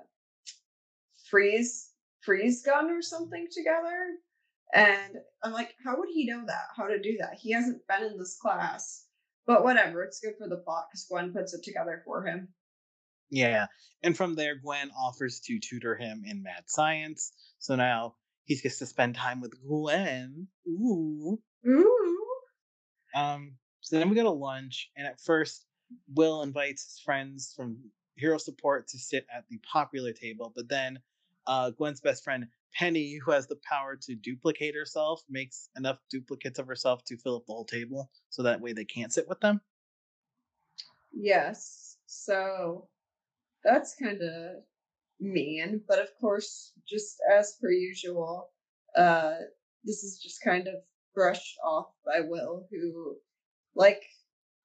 freeze freeze gun or something together. And I'm like, how would he know that? How to do that? He hasn't been in this class. But whatever, it's good for the plot because Gwen puts it together for him. Yeah. And from there, Gwen offers to tutor him in mad science. So now he gets to spend time with Gwen. Ooh. Ooh. Um, so then we go to lunch, and at first, Will invites his friends from Hero Support to sit at the popular table, but then uh, Gwen's best friend Penny, who has the power to duplicate herself, makes enough duplicates of herself to fill up the whole table, so that way they can't sit with them. Yes. So that's kind of mean, but of course, just as per usual, uh, this is just kind of brushed off by Will, who, like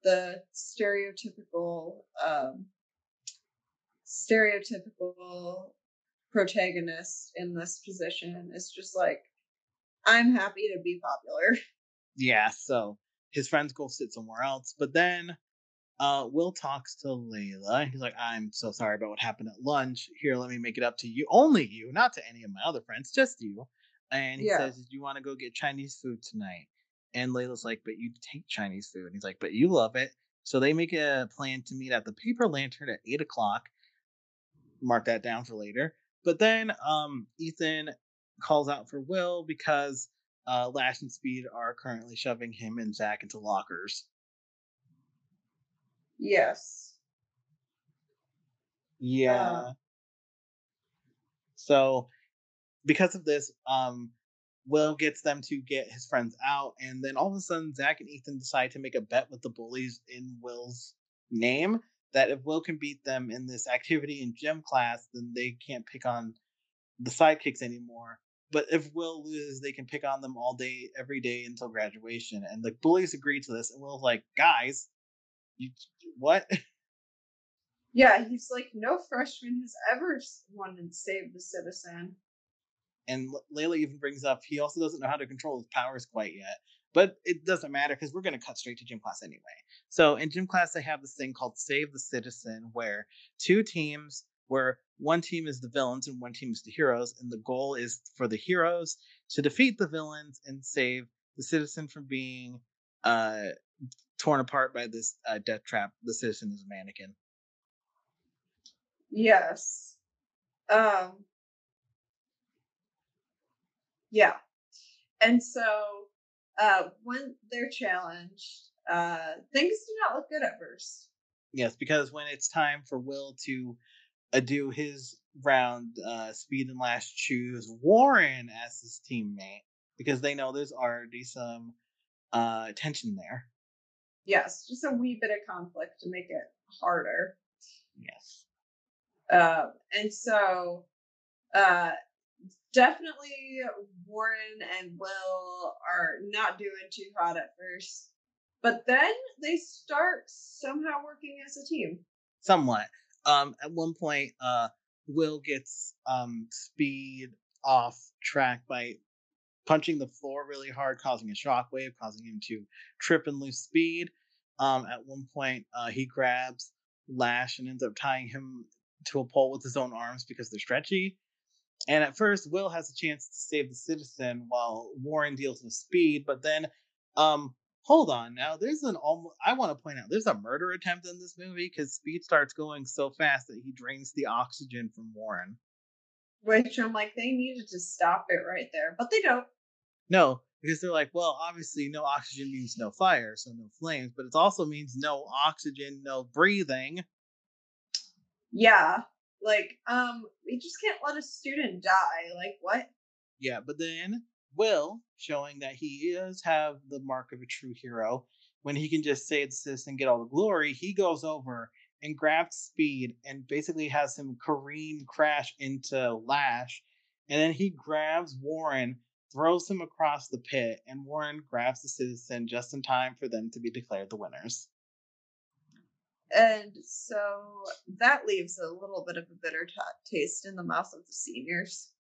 the stereotypical, um, stereotypical protagonist in this position, is just like, I'm happy to be popular. <laughs> Yeah, so his friends go sit somewhere else, but then uh, Will talks to Layla. He's like, I'm so sorry about what happened at lunch. Here, let me make it up to you. Only you, not to any of my other friends, just you. And he yeah. says, Do you want to go get Chinese food tonight? And Layla's like, But you take Chinese food. And he's like, But you love it. So they make a plan to meet at the Paper Lantern at 8 o'clock. Mark that down for later. But then um, Ethan calls out for Will because uh, Lash and Speed are currently shoving him and Zach into lockers. Yes. Yeah. Uh, so because of this, um, Will gets them to get his friends out, and then all of a sudden, Zach and Ethan decide to make a bet with the bullies in Will's name that if Will can beat them in this activity in gym class, then they can't pick on the sidekicks anymore. But if Will loses, they can pick on them all day, every day until graduation. And the bullies agree to this, and Will's like, guys, you what? <laughs> Yeah, he's like, no freshman has ever won and saved the citizen. And Layla even brings up he also doesn't know how to control his powers quite yet. But it doesn't matter because we're going to cut straight to gym class anyway. So in gym class, they have this thing called Save the Citizen, where two teams, where one team is the villains and one team is the heroes, and the goal is for the heroes to defeat the villains and save the citizen from being uh, torn apart by this uh, death trap. The citizen is a mannequin. Yes. Um. Yeah. And so uh, when they're challenged, uh, things do not look good at first. Yes, because when it's time for Will to uh, do his round, uh, Speed and Lash choose Warren as his teammate because they know there's already some uh, tension there. Yes, just a wee bit of conflict to make it harder. Yes. Uh, and so, uh, definitely Warren and Will are not doing too hot at first, but then they start somehow working as a team. Somewhat. Um, at one point, uh, Will gets um speed off track by punching the floor really hard, causing a shockwave, causing him to trip and lose speed. Um, at one point, uh, he grabs Lash and ends up tying him to a pole with his own arms because they're stretchy. And at first, Will has a chance to save the citizen while Warren deals with Speed. But then, um, hold on now. There's an almost. I want to point out there's a murder attempt in this movie because Speed starts going so fast that he drains the oxygen from Warren. Which I'm like, they needed to stop it right there, but they don't. No, because they're like, well, obviously no oxygen means no fire, so no flames, but it also means no oxygen, no breathing. Yeah. Like, um, we just can't let a student die. Like, what? Yeah, but then Will, showing that he is have the mark of a true hero, when he can just say this and get all the glory, he goes over and grabs Speed and basically has him careen crash into Lash. And then he grabs Warren, throws him across the pit, and Warren grabs the citizen just in time for them to be declared the winners. And so that leaves a little bit of a bitter t- taste in the mouth of the seniors.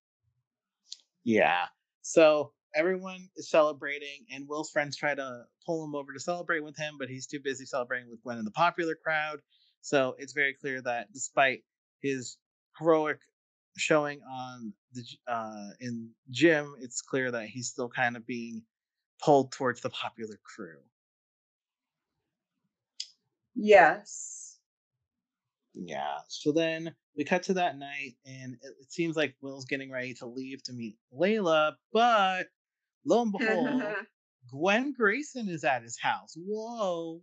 Yeah. So everyone is celebrating, and Will's friends try to pull him over to celebrate with him, but he's too busy celebrating with Gwen and the popular crowd. So it's very clear that despite his heroic showing on the uh, in gym, it's clear that he's still kind of being pulled towards the popular crew. Yes. Yeah. So then we cut to that night, and it, it seems like Will's getting ready to leave to meet Layla, but lo and behold, <laughs> Gwen Grayson is at his house. Whoa.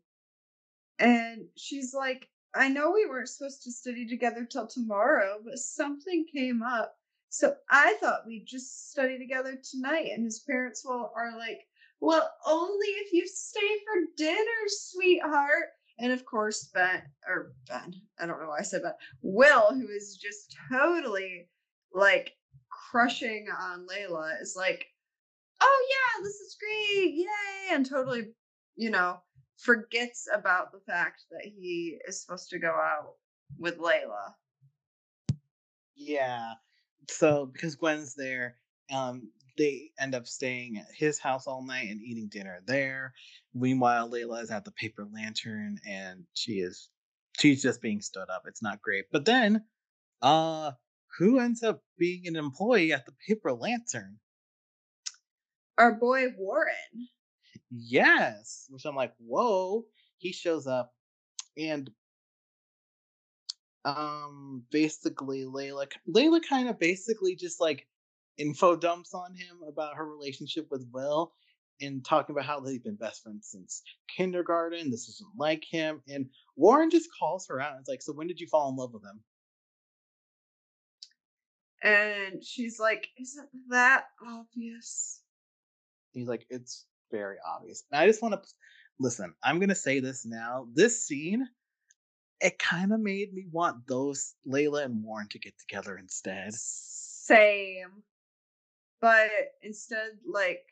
And she's like, I know we weren't supposed to study together till tomorrow, but something came up. So I thought we'd just study together tonight. And his parents will are like, Well, only if you stay for dinner, sweetheart. And of course, Ben or Ben, I don't know why I said Ben, Will, who is just totally like crushing on Layla, is like, Oh yeah, this is great, yay! And totally, you know, forgets about the fact that he is supposed to go out with Layla. Yeah. So because Gwen's there, um, they end up staying at his house all night and eating dinner there. Meanwhile, Layla is at the paper lantern and she is she's just being stood up. It's not great. But then uh who ends up being an employee at the paper lantern? Our boy Warren. Yes. Which I'm like, whoa. He shows up and um basically Layla Layla kind of basically just like info dumps on him about her relationship with Will and talking about how they've been best friends since kindergarten. This isn't like him. And Warren just calls her out and it's like, So when did you fall in love with him? And she's like, Isn't that obvious? He's like, It's very obvious. And I just want to listen, I'm going to say this now. This scene, it kind of made me want those Layla and Warren to get together instead. Same. But instead, like,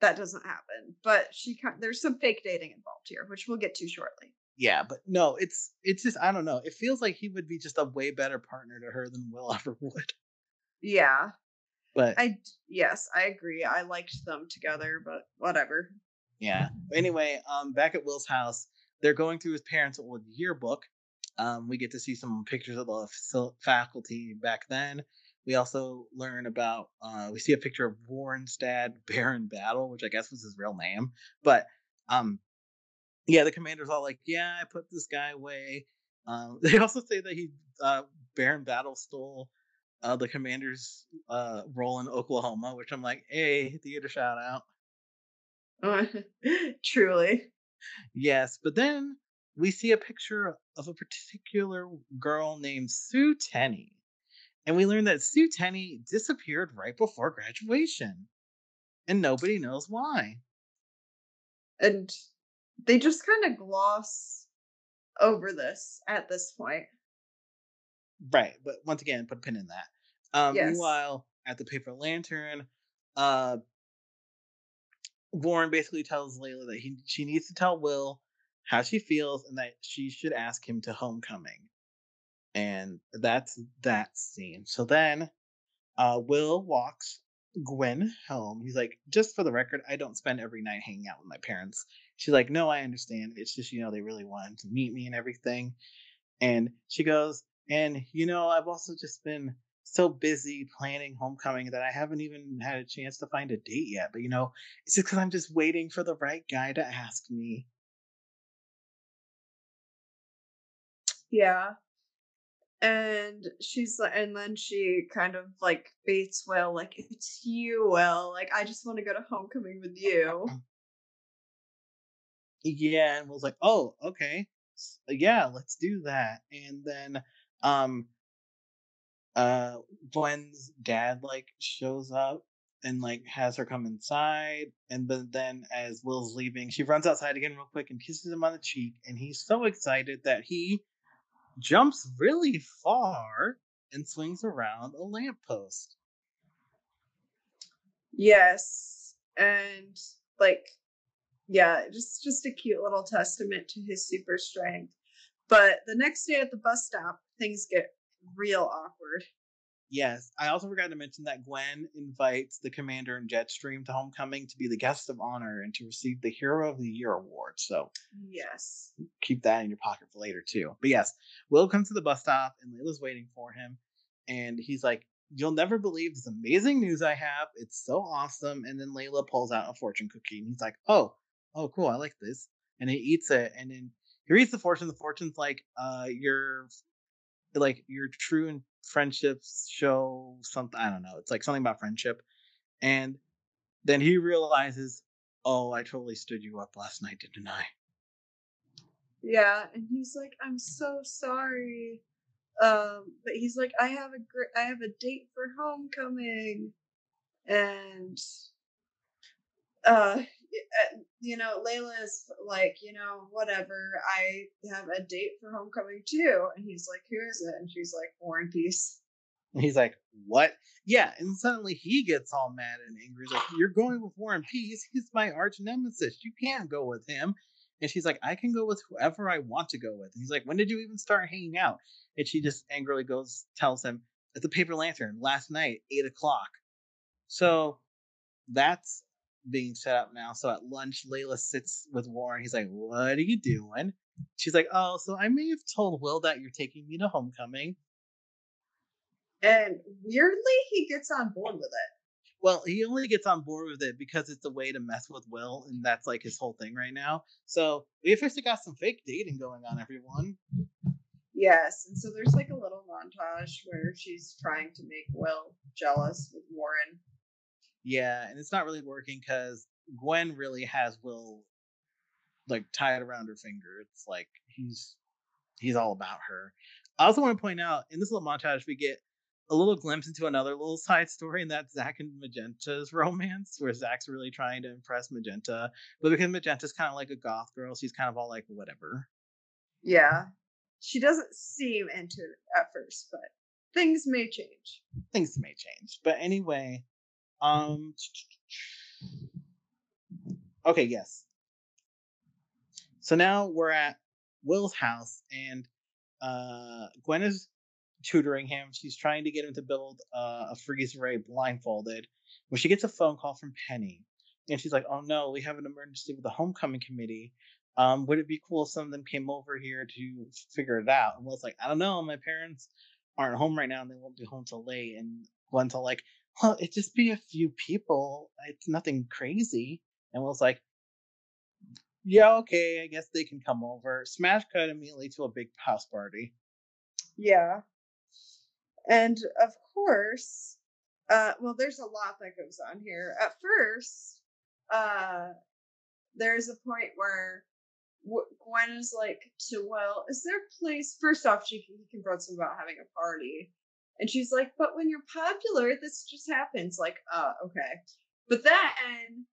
that doesn't happen. But she there's some fake dating involved here, which we'll get to shortly. Yeah, but no, it's it's just I don't know. It feels like he would be just a way better partner to her than Will <laughs> ever would. Yeah. But I yes, I agree. I liked them together, but whatever. Yeah. Anyway, um, back at Will's house, they're going through his parents' old yearbook. Um, we get to see some pictures of the faculty back then. We also learn about uh, we see a picture of Warren's dad, <laughs> Baron Battle, which I guess was his real name. But um, yeah, the commander's all like, "Yeah, I put this guy away." Um, <laughs> they also say that he uh, Baron Battle stole uh, the commander's uh, role in Oklahoma, which I'm like, hey, theater shout out. <laughs> Truly. Yes, but then we see a picture of a particular girl named Sue Tenney. And we learn that Sue Tenney disappeared right before graduation. And nobody knows why. And they just kind of gloss over this at this point. Right, but once again, put a pin in that. Um, yes. Meanwhile, at the paper lantern, uh, Warren basically tells Layla that he she needs to tell Will how she feels and that she should ask him to homecoming. And that's that scene. So then uh, Will walks Gwen home. He's like, just for the record, I don't spend every night hanging out with my parents. She's like, no, I understand. It's just, you know, they really wanted to meet me and everything. And she goes, and, you know, I've also just been so busy planning homecoming that I haven't even had a chance to find a date yet. But, you know, it's just because I'm just waiting for the right guy to ask me. Yeah. And she's like, and then she kind of like baits Will, like if it's you, Will. Like I just want to go to homecoming with you. <laughs> Yeah, and will's like, "Oh, okay, yeah, let's do that." And then, um, uh, Gwen's dad like shows up and like has her come inside, and but then as Will's leaving, she runs outside again real quick and kisses him on the cheek, and he's so excited that he jumps really far and swings around a lamppost. Yes. And like yeah, just just a cute little testament to his super strength. But the next day at the bus stop, things get real awkward. Yes, I also forgot to mention that Gwen invites the commander and Jetstream to homecoming to be the guest of honor and to receive the Hero of the Year award. So, yes, keep that in your pocket for later too. But yes, Will comes to the bus stop and Layla's waiting for him, and he's like, "You'll never believe this amazing news I have. It's so awesome!" And then Layla pulls out a fortune cookie, and he's like, "Oh, oh, cool, I like this." And he eats it, and then he reads the fortune. The fortune's like, "Uh, your like your true friendships show something. I don't know. It's like something about friendship. And then he realizes, oh, I totally stood you up last night, didn't I? Yeah, and he's like, I'm so sorry. Um, but he's like, I have a great, I have a date for homecoming, and uh, Eh, you know, Layla is like, you know, whatever. I have a date for homecoming too. And he's like, who is it? And she's like, Warren Peace. And he's like, what? Yeah. And suddenly he gets all mad and angry. He's like, you're going with Warren Peace. He's my arch nemesis. You can't go with him. And she's like, I can go with whoever I want to go with. And he's like, when did you even start hanging out? And she just angrily goes, tells him, at the Paper Lantern last night, eight o'clock. So that's being set up now. So at lunch, Layla sits with Warren. He's like, What are you doing? She's like, Oh, so I may have told Will that you're taking me to homecoming. And weirdly, he gets on board with it. Well, he only gets on board with it because it's a way to mess with Will, and that's like his whole thing right now. So we officially got some fake dating going on, everyone. Yes, and so there's like a little montage where she's trying to make Will jealous with Warren yeah, and it's not really working because Gwen really has Will like tied around her finger. It's like he's he's all about her. I also want to point out in this little montage we get a little glimpse into another little side story, and that's Zach and Magenta's <laughs> romance, where Zach's really trying to impress Magenta, but because Magenta's kind of like a goth girl, she's kind of all like whatever. Yeah, she doesn't seem into it at first, but things may change. Things may change, but anyway, um. Okay. Yes. So now we're at Will's house, and uh, Gwen is tutoring him. She's trying to get him to build uh, a freeze ray blindfolded. When she gets a phone call from Penny, and she's like, "Oh no, we have an emergency with the homecoming committee. Um, would it be cool if some of them came over here to figure it out?" And Will's like, "I don't know. My parents aren't home right now, and they won't be home till late." And Gwen's all like, well, it just be a few people. It's nothing crazy. And Will's like, yeah, okay, I guess they can come over. Smash cut immediately to a big house party. Yeah. And of course, uh, well, there's a lot that goes on here. At first, uh, there's a point where Gwen is like to Will, is there a place? First off, she he confronts him about having a party, and she's like, but when you're popular, this just happens. Like, uh, okay. But then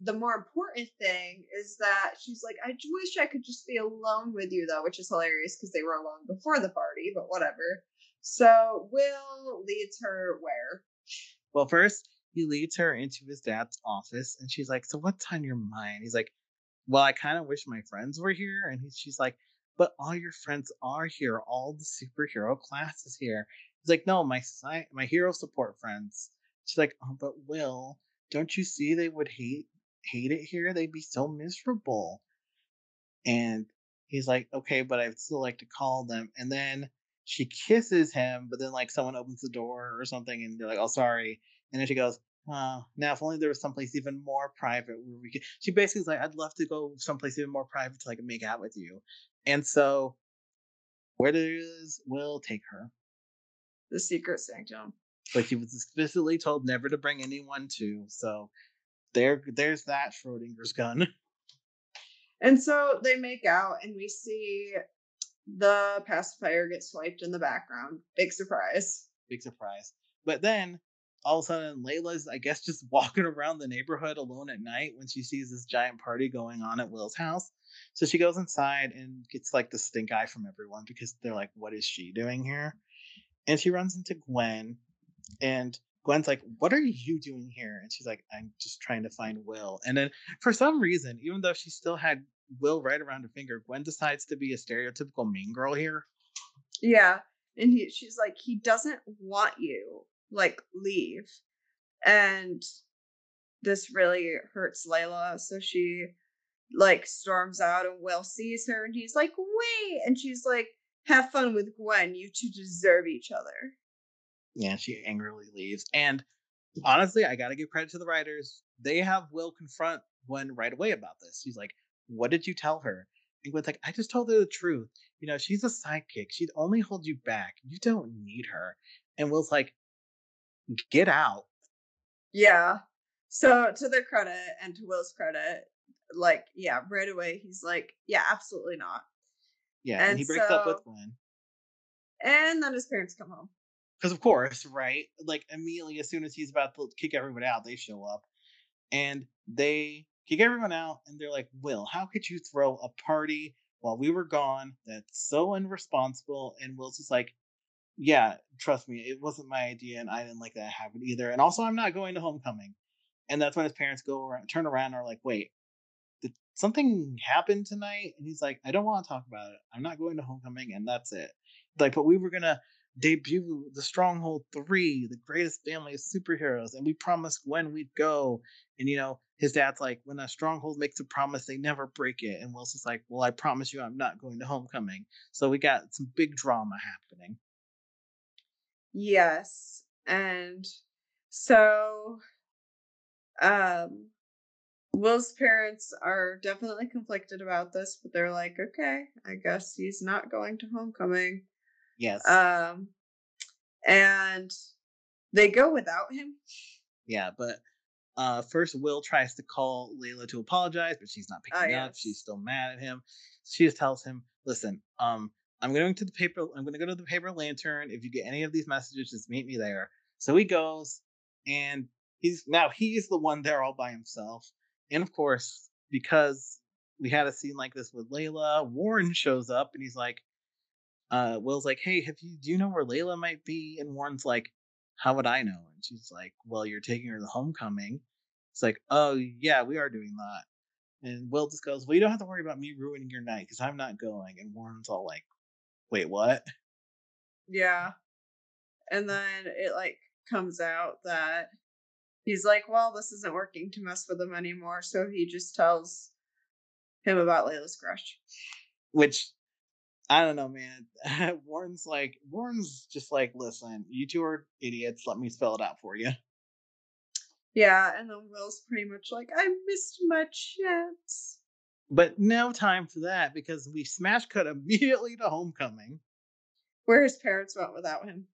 the more important thing is that she's like, I wish I could just be alone with you though, which is hilarious because they were alone before the party, but whatever. So Will leads her where? Well, first he leads her into his dad's office and she's like, So what's on your mind? He's like, Well, I kind of wish my friends were here. And he, she's like, But all your friends are here. All the superhero classes here. He's like, no, my my hero support friends. She's like, oh, but Will, don't you see they would hate hate it here? They'd be so miserable. And he's like, okay, but I'd still like to call them. And then she kisses him, but then like someone opens the door or something, and they're like, oh, sorry. And then she goes, now if only there was someplace even more private where we could. She basically is like, I'd love to go someplace even more private to like make out with you. And so Where does Will take her? The secret sanctum. But he was explicitly told never to bring anyone to. So there, there's that Schrodinger's gun. And so they make out, and we see the pacifier get swiped in the background. Big surprise. Big surprise. But then all of a sudden, Layla's, I guess, just <laughs> walking around the neighborhood alone at night when she sees this giant party going on at Will's house. So she goes inside and gets like the stink eye from everyone because they're like, what is she doing here? And she runs into Gwen, and Gwen's like, What are you doing here? And she's like, I'm just trying to find Will. And then for some reason, even though she still had Will right around her finger, Gwen decides to be a stereotypical mean girl here. Yeah. And he she's like, he doesn't want you. Like, leave. And this really hurts Layla. So she like storms out and Will sees her and he's like, wait. And she's like, have fun with Gwen. You two deserve each other. Yeah, she angrily leaves. And honestly, I gotta give credit to the writers. They have Will confront Gwen right away about this. She's like, What did you tell her? And Gwen's like, I just told her the truth. You know, she's a sidekick. She'd only hold you back. You don't need her. And Will's like, Get out. Yeah. So to their credit and to Will's credit, like, yeah, right away he's like, Yeah, absolutely not. Yeah, and, and he breaks so, up with Gwen. And then his parents come home. Because of course, right? Like immediately as soon as he's about to kick everyone out, they show up. And they kick everyone out and they're like, Will, how could you throw a party while we were gone? That's so irresponsible. And Will's just like, Yeah, trust me, it wasn't my idea and I didn't like that happen either. And also I'm not going to homecoming. And that's when his parents go around turn around and are like, Wait, something happened tonight? And he's like, I don't want to talk about it. I'm not going to homecoming and that's it. Like, but we were gonna debut the Stronghold 3, the greatest family of superheroes, and we promised when we'd go. And you know, his dad's like, when a stronghold makes a promise, they never break it. And Will's just like, Well, I promise you I'm not going to homecoming. So we got some big drama happening. Yes. And so um Will's parents are definitely conflicted about this, but they're like, okay, I guess he's not going to homecoming. Yes. Um, and they go without him. Yeah, but uh, first Will tries to call Layla to apologize, but she's not oh, picking oh, yes. up. She's still mad at him. She just tells him, "Listen, um, I'm going to the paper. I'm going to go to the paper lantern. If you get any of these messages, just meet me there." So he goes, and he's now he's the one there all by himself. And of course, because we had a scene like this with Layla, Warren shows up and he's like, uh, Will's like, "Hey, have you do you know where Layla might be?" And Warren's like, "How would I know?" And she's like, "Well, you're taking her to the homecoming." It's like, "Oh yeah, we are doing that." And Will just goes, "Well, you don't have to worry about me ruining your night because I'm not going." And Warren's all like, "Wait, what?" Yeah, and then it like comes out that he's like, "Well, this isn't working to mess with him anymore," so he just tells him about Layla's crush. Which I don't know, man. <laughs> Warren's like Warren's just like, listen, you two are idiots. Let me spell it out for you. Yeah, and then Will's pretty much like, I missed my chance. But no time for that because we smash cut immediately to homecoming. Where his parents went without him.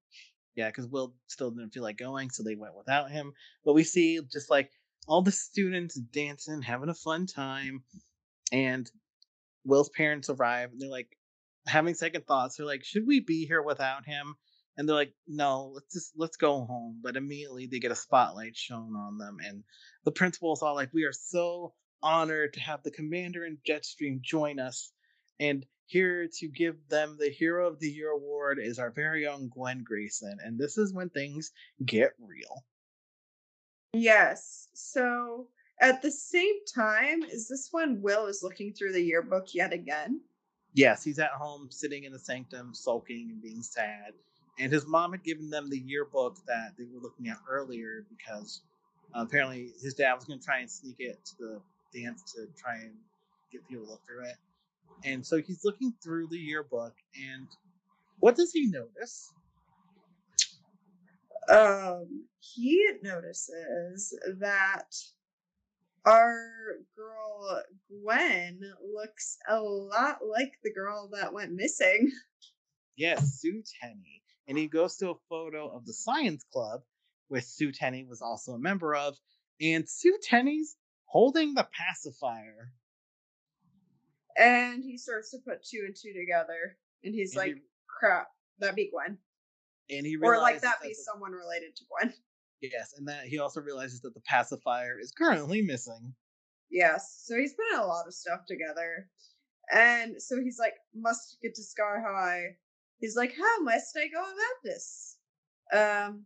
Yeah, because Will still didn't feel like going, so they went without him. But we see just like all the students dancing, having a fun time, and Will's parents arrive and they're like, having second thoughts. They're like, should we be here without him? And they're like, no, let's just let's go home. But immediately they get a spotlight shown on them, and the principal's all like, we are so honored to have the commander and Jetstream join us. And here to give them the Hero of the Year award is our very own Gwen Grayson. And this is when things get real. Yes. So at the same time, is this when Will is looking through the yearbook yet again? yes, he's at home sitting in the sanctum, sulking and being sad. And his mom had given them the yearbook that they were looking at earlier because uh, apparently his dad was going to try and sneak it to the dance to try and get people to look through it. And so he's looking through the yearbook, and what does he notice? Um, he notices that our girl Gwen looks a lot like the girl that went missing. <laughs> Yes, Sue Tenney. And he goes to a photo of the science club, which Sue Tenney was also a member of. And Sue Tenney's holding the pacifier. And he starts to put two and two together. And he's And like, he- crap, that be Gwen. And he Or like realizes that be the- someone related to Gwen. Yes, and that he also realizes that the pacifier is currently missing. Yes. So he's putting a lot of stuff together. And so he's like, must get to Sky High. He's like, how must I go about this? Um,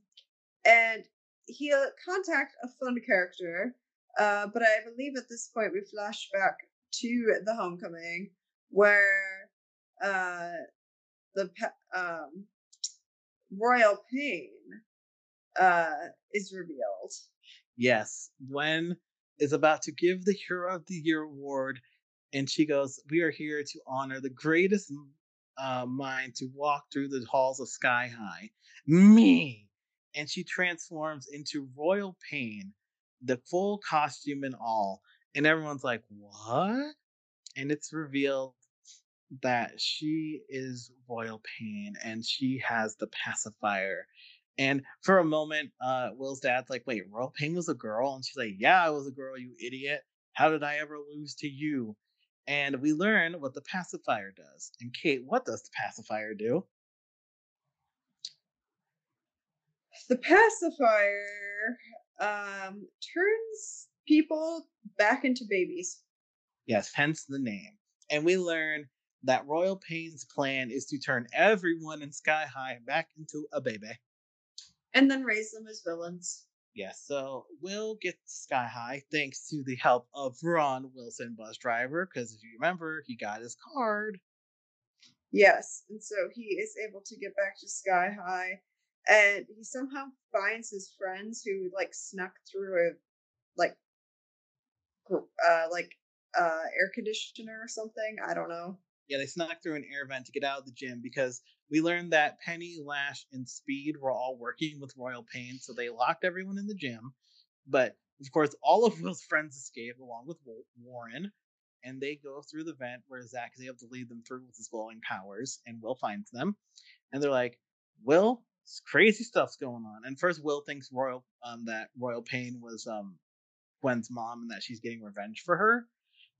and he'll contact a fun character. Uh, but I believe at this point we flash back to the homecoming where uh the um Royal Pain uh is revealed. Yes, Gwen is about to give the Hero of the Year award, and she goes, "We are here to honor the greatest uh, mind to walk through the halls of Sky High, me." And she transforms into Royal Pain, the full costume and all, and everyone's like, "What?" And it's revealed that she is Royal Pain, and she has the pacifier. And for a moment, uh, Will's dad's like, wait, Royal Pain was a girl? And she's like, yeah, I was a girl, you idiot. How did I ever lose to you? And we learn what the pacifier does. And Kate, what does the pacifier do? The pacifier um turns people back into babies. Yes, hence the name. And we learn that Royal Pain's plan is to turn everyone in Sky High back into a baby. and then raise them as villains. Yes, so we'll gets Sky High thanks to the help of Ron Wilson, bus driver, because if you remember, he got his card. Yes, and so he is able to get back to Sky High, and he somehow finds his friends who like snuck through a like uh like uh air conditioner or something. I don't know. Yeah, they snuck through an air vent to get out of the gym because we learned that Penny, Lash, and Speed were all working with Royal Pain, so they locked everyone in the gym. But of course, all of Will's friends escape along with Warren, and they go through the vent where Zach is able to lead them through with his glowing powers, and Will finds them, and they're like, "Will, crazy stuff's going on." And first, Will thinks Royal um that Royal Pain was um Gwen's mom and that she's getting revenge for her.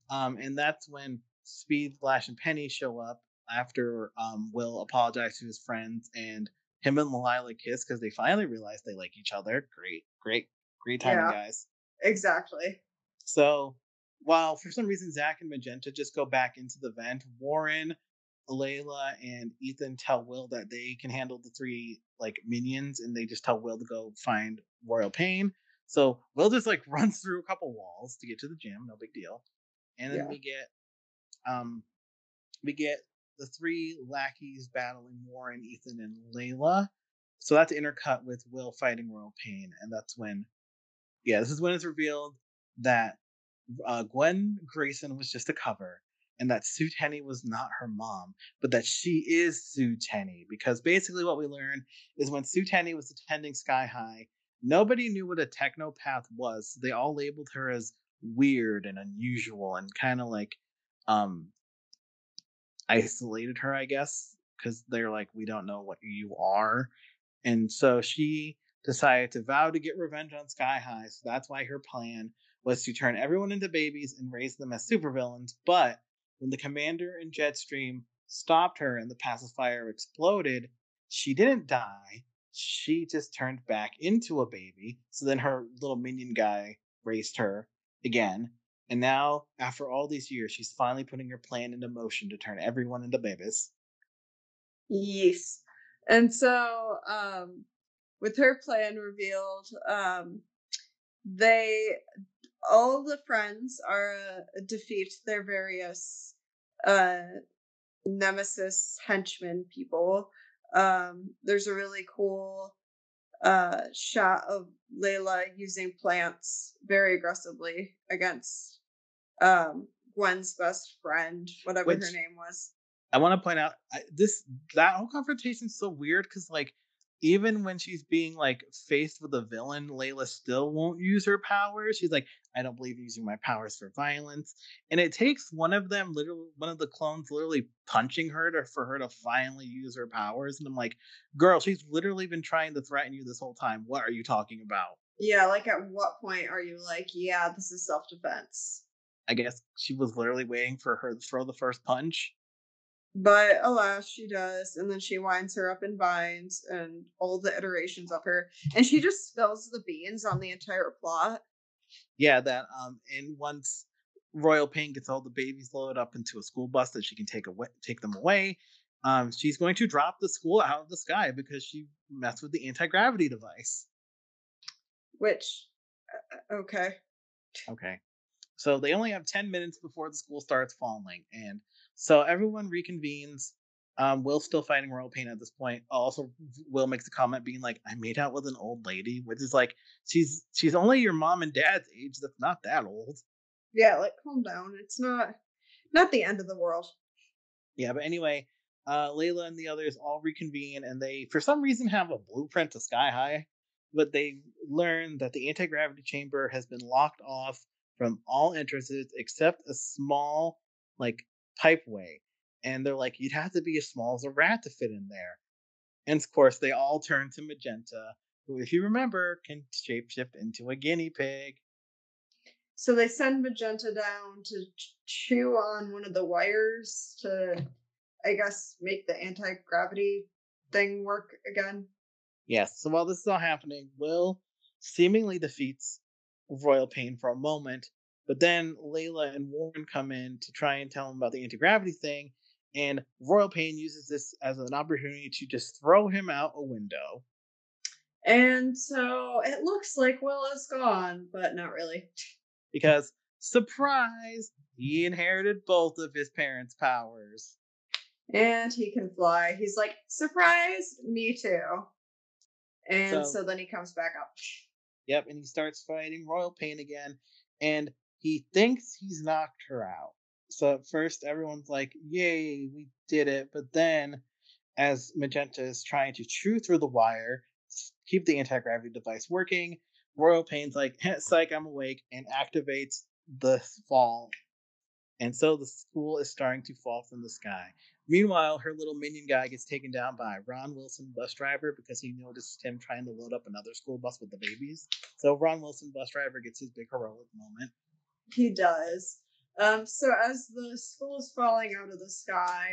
Um, and that's when Speed, Flash, and Penny show up after um, Will apologized to his friends and him and Layla kiss because they finally realize they like each other. Great, great, great timing, Yeah. guys. Exactly. So while for some reason Zach and Magenta just go back into the vent, Warren, Layla, and Ethan tell Will that they can handle the three like minions, and they just tell Will to go find Royal Pain. So Will just like <laughs> runs through a couple walls to get to the gym, no big deal. And then Yeah. we get um we get the three lackeys battling Warren, Ethan, and Layla. So that's intercut with Will fighting Royal Pain, and that's when yeah, this is when it's revealed that uh, Gwen Grayson was just a cover, and that Sue Tenney was not her mom, but that she is Sue Tenney. Because basically, what we learn is when Sue Tenney was attending Sky High, nobody knew what a technopath was. So they all labeled her as weird and unusual, and kind of like um isolated her, I guess, because they're like, we don't know what you are. And so she decided to vow to get revenge on Sky High. So that's why her plan was to turn everyone into babies and raise them as supervillains. But when the commander and Jetstream stopped her and the pacifier exploded, she didn't die. She just turned back into a baby. So then her little minion guy raised her again. And now, after all these years, she's finally putting her plan into motion to turn everyone into babies. Yes. And so, um, with her plan revealed, um, they all the friends are uh, defeat their various uh nemesis henchmen people. Um, there's a really cool uh shot of Layla using plants very aggressively against um Gwen's best friend, whatever her name was. I want to point out I, this that whole confrontation is so weird because like even when she's being like faced with a villain, Layla still won't use her powers. She's like, I don't believe using my powers for violence. And it takes one of them, literally, one of the clones, literally punching her to, for her to finally use her powers. And I'm like, girl, she's literally been trying to threaten you this whole time. What are you talking about? Yeah, like at what point are you like, yeah, this is self defense? I guess she was literally waiting for her to throw the first punch. But alas, she does. And then she winds her up in vines and all the iterations of her. And she just spills the beans on the entire plot. Yeah, that um and once Royal Pain gets all the babies loaded up into a school bus that she can take away take them away, um, she's going to drop the school out of the sky because she messed with the anti-gravity device. Which uh, okay. Okay. So they only have 10 minutes before the school starts falling. And so everyone reconvenes. Um, Will's still fighting Royal Pain at this point. Also, Will makes a comment being like, "I made out with an old lady," which is like, she's she's only your mom and dad's age. That's not that old. Yeah, like calm down. It's not not the end of the world. Yeah, but anyway, uh, Layla and the others all reconvene, and they, for some reason, have a blueprint to Sky High, but they learn that the anti gravity chamber has been locked off from all entrances except a small, like pipeway. And they're like, you'd have to be as small as a rat to fit in there. And of course, they all turn to Magenta, who, if you remember, can shapeshift into a guinea pig. So they send Magenta down to chew on one of the wires to, I guess, make the anti gravity thing work again. Yes. So while this is all happening, Will seemingly defeats Royal Pain for a moment but then Layla and Warren come in to try and tell him about the anti gravity thing, and Royal Pain uses this as an opportunity to just throw him out a window. And so it looks like Will is gone, but not really. Because, surprise, he inherited both of his parents' powers. And he can fly. He's like, surprise, me too. And so, so then he comes back up. Yep, and he starts fighting Royal Pain again. And he thinks he's knocked her out. So at first, everyone's like, Yay, we did it. But then, as Magenta is trying to chew through the wire, keep the anti gravity device working, Royal Pain's like, Psych, I'm awake, and activates the fall. And so the school is starting to fall from the sky. Meanwhile, her little minion guy gets taken down by Ron Wilson, bus driver, because he noticed him trying to load up another school bus with the babies. So Ron Wilson, bus driver, gets his big heroic moment. He does. Um, so as the school is falling out of the sky,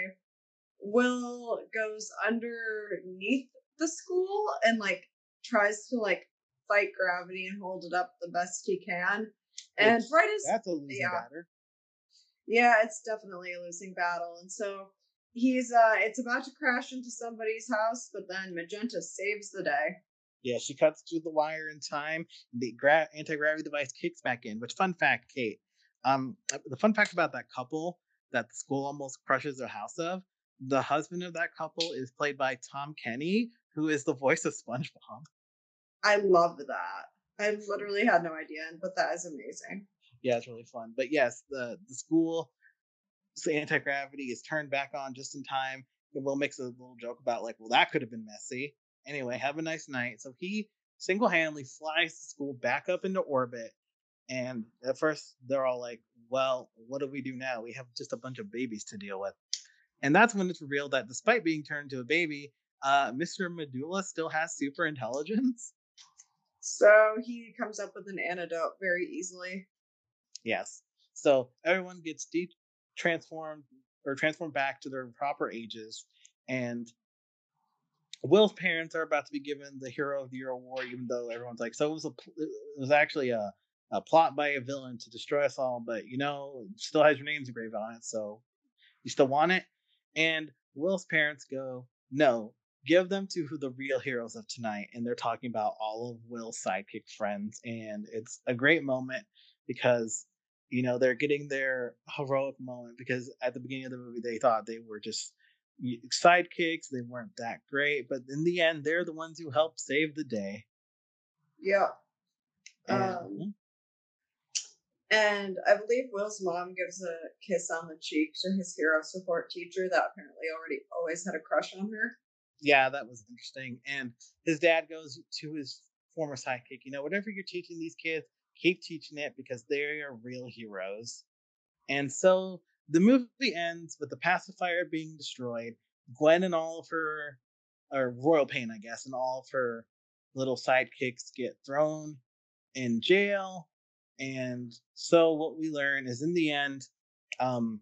Will goes underneath the school and like tries to like fight gravity and hold it up the best he can. And it's, right as that's a losing yeah, battle. Yeah, it's definitely a losing battle. And so he's uh it's about to crash into somebody's house, but then Magenta saves the day. Yeah, she cuts through the wire in time. The gra- anti gravity device kicks back in. Which, fun fact, Kate. Um, uh, the fun fact about that couple that the school almost crushes their house of. The husband of that couple is played by Tom Kenny, who is the voice of SpongeBob. I love that. I literally had no idea, but that is amazing. Yeah, it's really fun. But yes, the the school anti gravity is turned back on just in time. And Will makes a little joke about like, well, that could have been messy. Anyway, have a nice night. So he single handedly flies the school back up into orbit. And at first, they're all like, well, what do we do now? We have just a bunch of babies to deal with. And that's when it's revealed that despite being turned into a baby, uh, Mr. Medulla still has super intelligence. So he comes up with an antidote very easily. Yes. So everyone gets de- transformed or transformed back to their proper ages. And Will's parents are about to be given the Hero of the Year award, even though everyone's like, so it was a, it was actually a, a plot by a villain to destroy us all, but you know, still has your names engraved on it, so you still want it. And Will's parents go, no, give them to who the real heroes of tonight, and they're talking about all of Will's sidekick friends, and it's a great moment because you know they're getting their heroic moment because at the beginning of the movie they thought they were just sidekicks. They weren't that great, but in the end, they're the ones who helped save the day. Yeah. Um, and I believe Will's mom gives a kiss on the cheek to his hero support teacher that apparently already always had a crush on her. yeah, that was interesting. And his dad goes to his former sidekick, you know, whatever you're teaching these kids, keep teaching it because they are real heroes. And so the movie ends with the pacifier being destroyed, Gwen and all of her, or Royal Pain, I guess, and all of her little sidekicks get thrown in jail. And so what we learn is in the end, um,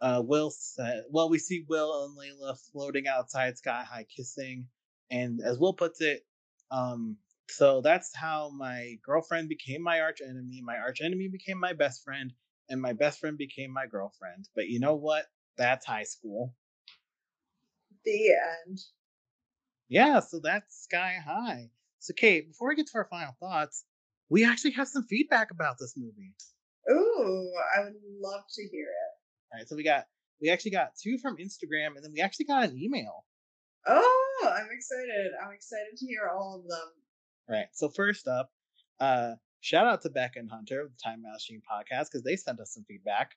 uh, Will said, well, we see Will and Layla floating outside Sky High kissing. And as Will puts it, um, so that's how my girlfriend became my arch enemy. My arch enemy became my best friend, and my best friend became my girlfriend. But you know what? That's high school. The end. Yeah, so that's Sky High. So, Kate, before we get to our final thoughts, we actually have some feedback about this movie. Ooh, I would love to hear it. All right, so we got we actually got two from Instagram, and then we actually got an email. Oh, I'm excited! I'm excited to hear all of them. Right. So first up, uh, shout out to Becca and Hunter of the Time Machine podcast because they sent us some feedback.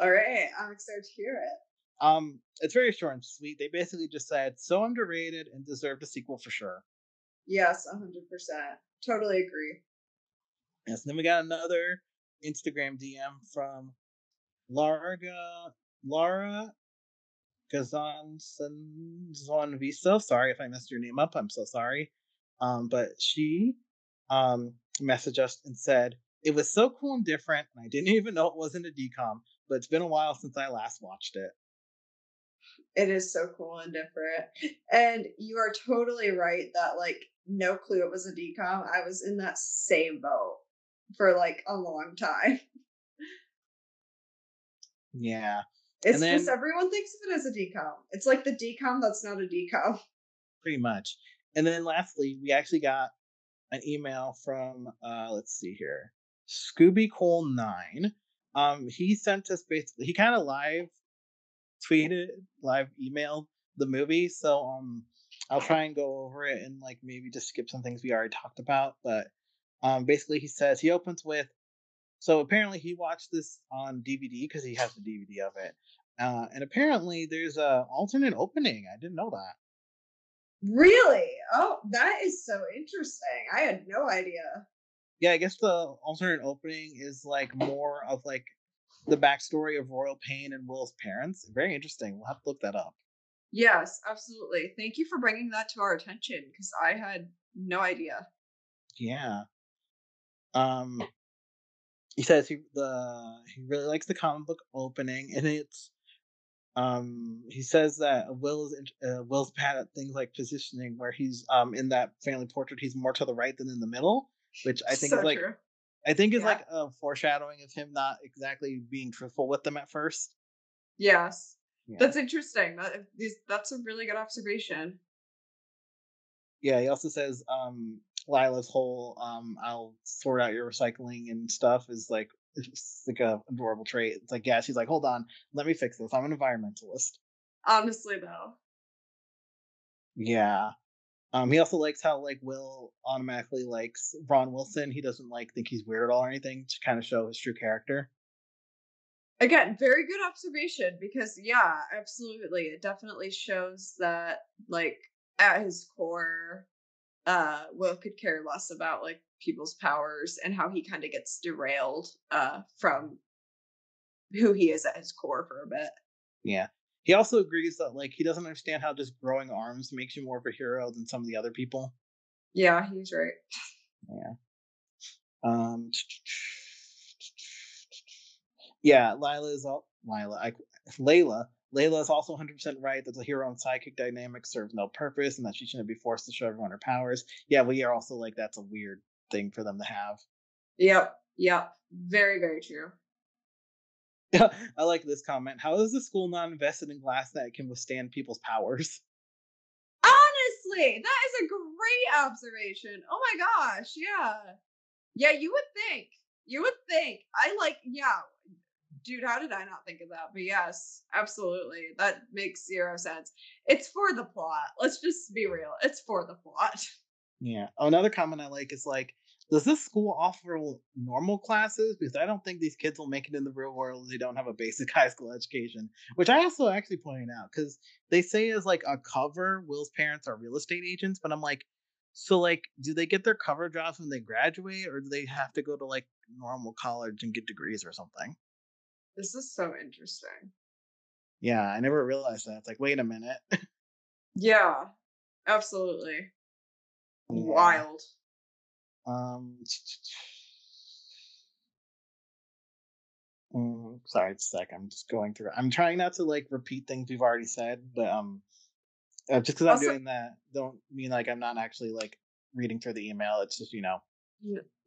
All right, I'm excited to hear it. Um, it's very short and sweet. They basically just said so underrated and deserved a sequel for sure. Yes, hundred percent. Totally agree. Yes. And then we got another Instagram DM from Larga Laura Gazan Viso. Sorry if I messed your name up. I'm so sorry. Um, but she um messaged us and said it was so cool and different, and I didn't <laughs> even know it wasn't a DCOM, But it's been a while since I last watched it. It is so cool and different, and you are totally right that like no clue it was a DCOM. I was in that same boat for like a long time. Yeah. It's then, just everyone thinks of it as a DCOM. It's like the DCOM that's not a DCOM. Pretty much. And then lastly, we actually got an email from uh let's see here. Scooby Cole 9. Um he sent us basically he kind of live tweeted, live emailed the movie. So um I'll try and go over it and like maybe just skip some things we already talked about. But um basically he says he opens with so apparently he watched this on DVD because he has the DVD of it. Uh, and apparently there's a alternate opening. I didn't know that. Really? Oh, that is so interesting. I had no idea. Yeah, I guess the alternate opening is like more of like the backstory of Royal Pain and Will's parents. Very interesting. We'll have to look that up. Yes, absolutely. Thank you for bringing that to our attention because I had no idea. Yeah. Um he says he the he really likes the comic book opening, and it's um he says that Will is uh, Will's bad at things like positioning, where he's um in that family portrait he's more to the right than in the middle, which I think so is like true. I think is yeah. like a foreshadowing of him not exactly being truthful with them at first. Yes, yeah. that's interesting. That that's a really good observation. Yeah, he also says um Lila's whole um I'll sort out your recycling and stuff is like it's like a adorable trait. It's like, yeah, she's like, hold on, let me fix this. I'm an environmentalist. Honestly though. Yeah. Um, he also likes how like Will automatically likes Ron Wilson. He doesn't like think he's weird at all or anything to kind of show his true character. Again, very good observation because yeah, absolutely. It definitely shows that like at his core, uh, Will could care less about like people's powers and how he kind of gets derailed uh, from who he is at his core for a bit. Yeah. He also agrees that like he doesn't understand how just growing arms makes you more of a hero than some of the other people. Yeah, he's right. Yeah. Um. Yeah, Lila is all Lila. I, Layla Layla is also 100% right that the hero and sidekick dynamic serves no purpose and that she shouldn't be forced to show everyone her powers. Yeah, we are also like, that's a weird thing for them to have. Yep. Yep. Very, very true. Yeah, <laughs> I like this comment. How is the school not invested in glass that can withstand people's powers? Honestly, that is a great observation. Oh my gosh. Yeah. Yeah, you would think. You would think. I like, yeah, dude, how did I not think of that? But yes, absolutely. That makes zero sense. It's for the plot. Let's just be real. It's for the plot. <laughs> Yeah. Oh, another comment I like is like does this school offer normal classes? Because I don't think these kids will make it in the real world if they don't have a basic <laughs> high school education. Which I also actually pointed out because they say as like a cover, Will's parents are real estate agents, but I'm like, so like, do they get their cover jobs when they graduate, or do they have to go to like normal college and get degrees or something? This is so interesting. Yeah, I never realized that. It's like, wait a minute. <laughs> yeah, absolutely. Yeah. Wild. Um, mm, sorry, a sec. I'm just going through. I'm trying not to like repeat things we've already said, but um, uh, just because I'm doing that, don't mean like I'm not actually like reading through the email. It's just you know.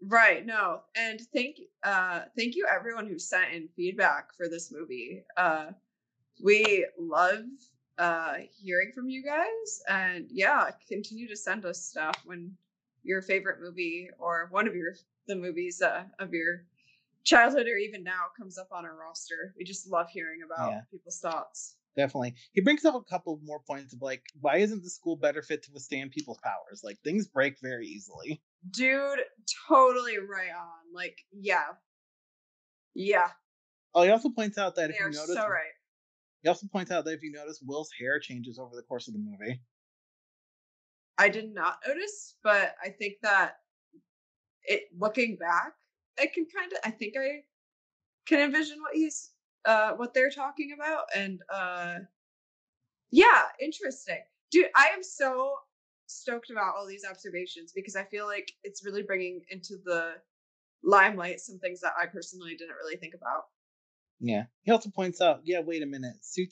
Right. No. And thank uh thank you everyone who sent in feedback for this movie. Uh we love uh hearing from you guys and yeah, continue to send us stuff when your favorite movie or one of your the movies uh, of your childhood or even now comes up on our roster. We just love hearing about yeah. people's thoughts. Definitely. He brings up a couple more points of like, why isn't the school better fit to withstand people's powers? Like things break very easily. Dude, totally right on. Like, yeah. Yeah. Oh, he also points out that they if you notice so right. He also points out that if you notice Will's hair changes over the course of the movie. I did not notice, but I think that it looking back, I can kind of I think I can envision what he's uh what they're talking about and uh yeah, interesting. Dude, I am so stoked about all these observations because I feel like it's really bringing into the limelight some things that I personally didn't really think about. Yeah. He also points out, yeah, wait a minute. Sue,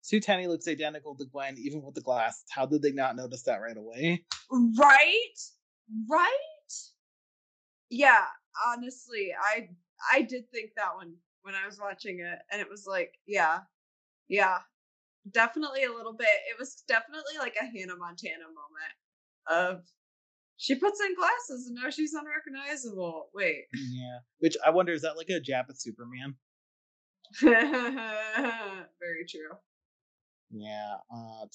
Sue Tenney looks identical to Gwen, even with the glass. How did they not notice that right away? Right? Right? Yeah, honestly, I I did think that one when I was watching it, and it was like, yeah, yeah, definitely a little bit. It was definitely like a Hannah Montana moment of she puts in glasses and now she's unrecognizable. Wait. Yeah. Which I wonder is that like a jab at Superman? <laughs> Very true. Yeah. Uh,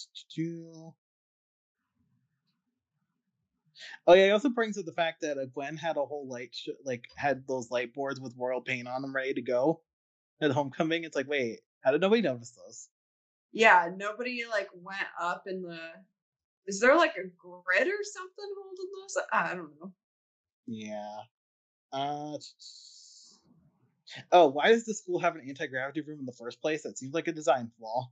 Oh yeah, he also brings up the fact that uh, Gwen had a whole light, sh- like had those light boards with royal paint on them ready to go at homecoming. It's like, wait, how did nobody notice those? Yeah, nobody like went up in the. Is there like a grid or something holding those? I don't know. Yeah. Uh. Oh, why does the school have an anti gravity room in the first place? That seems like a design flaw.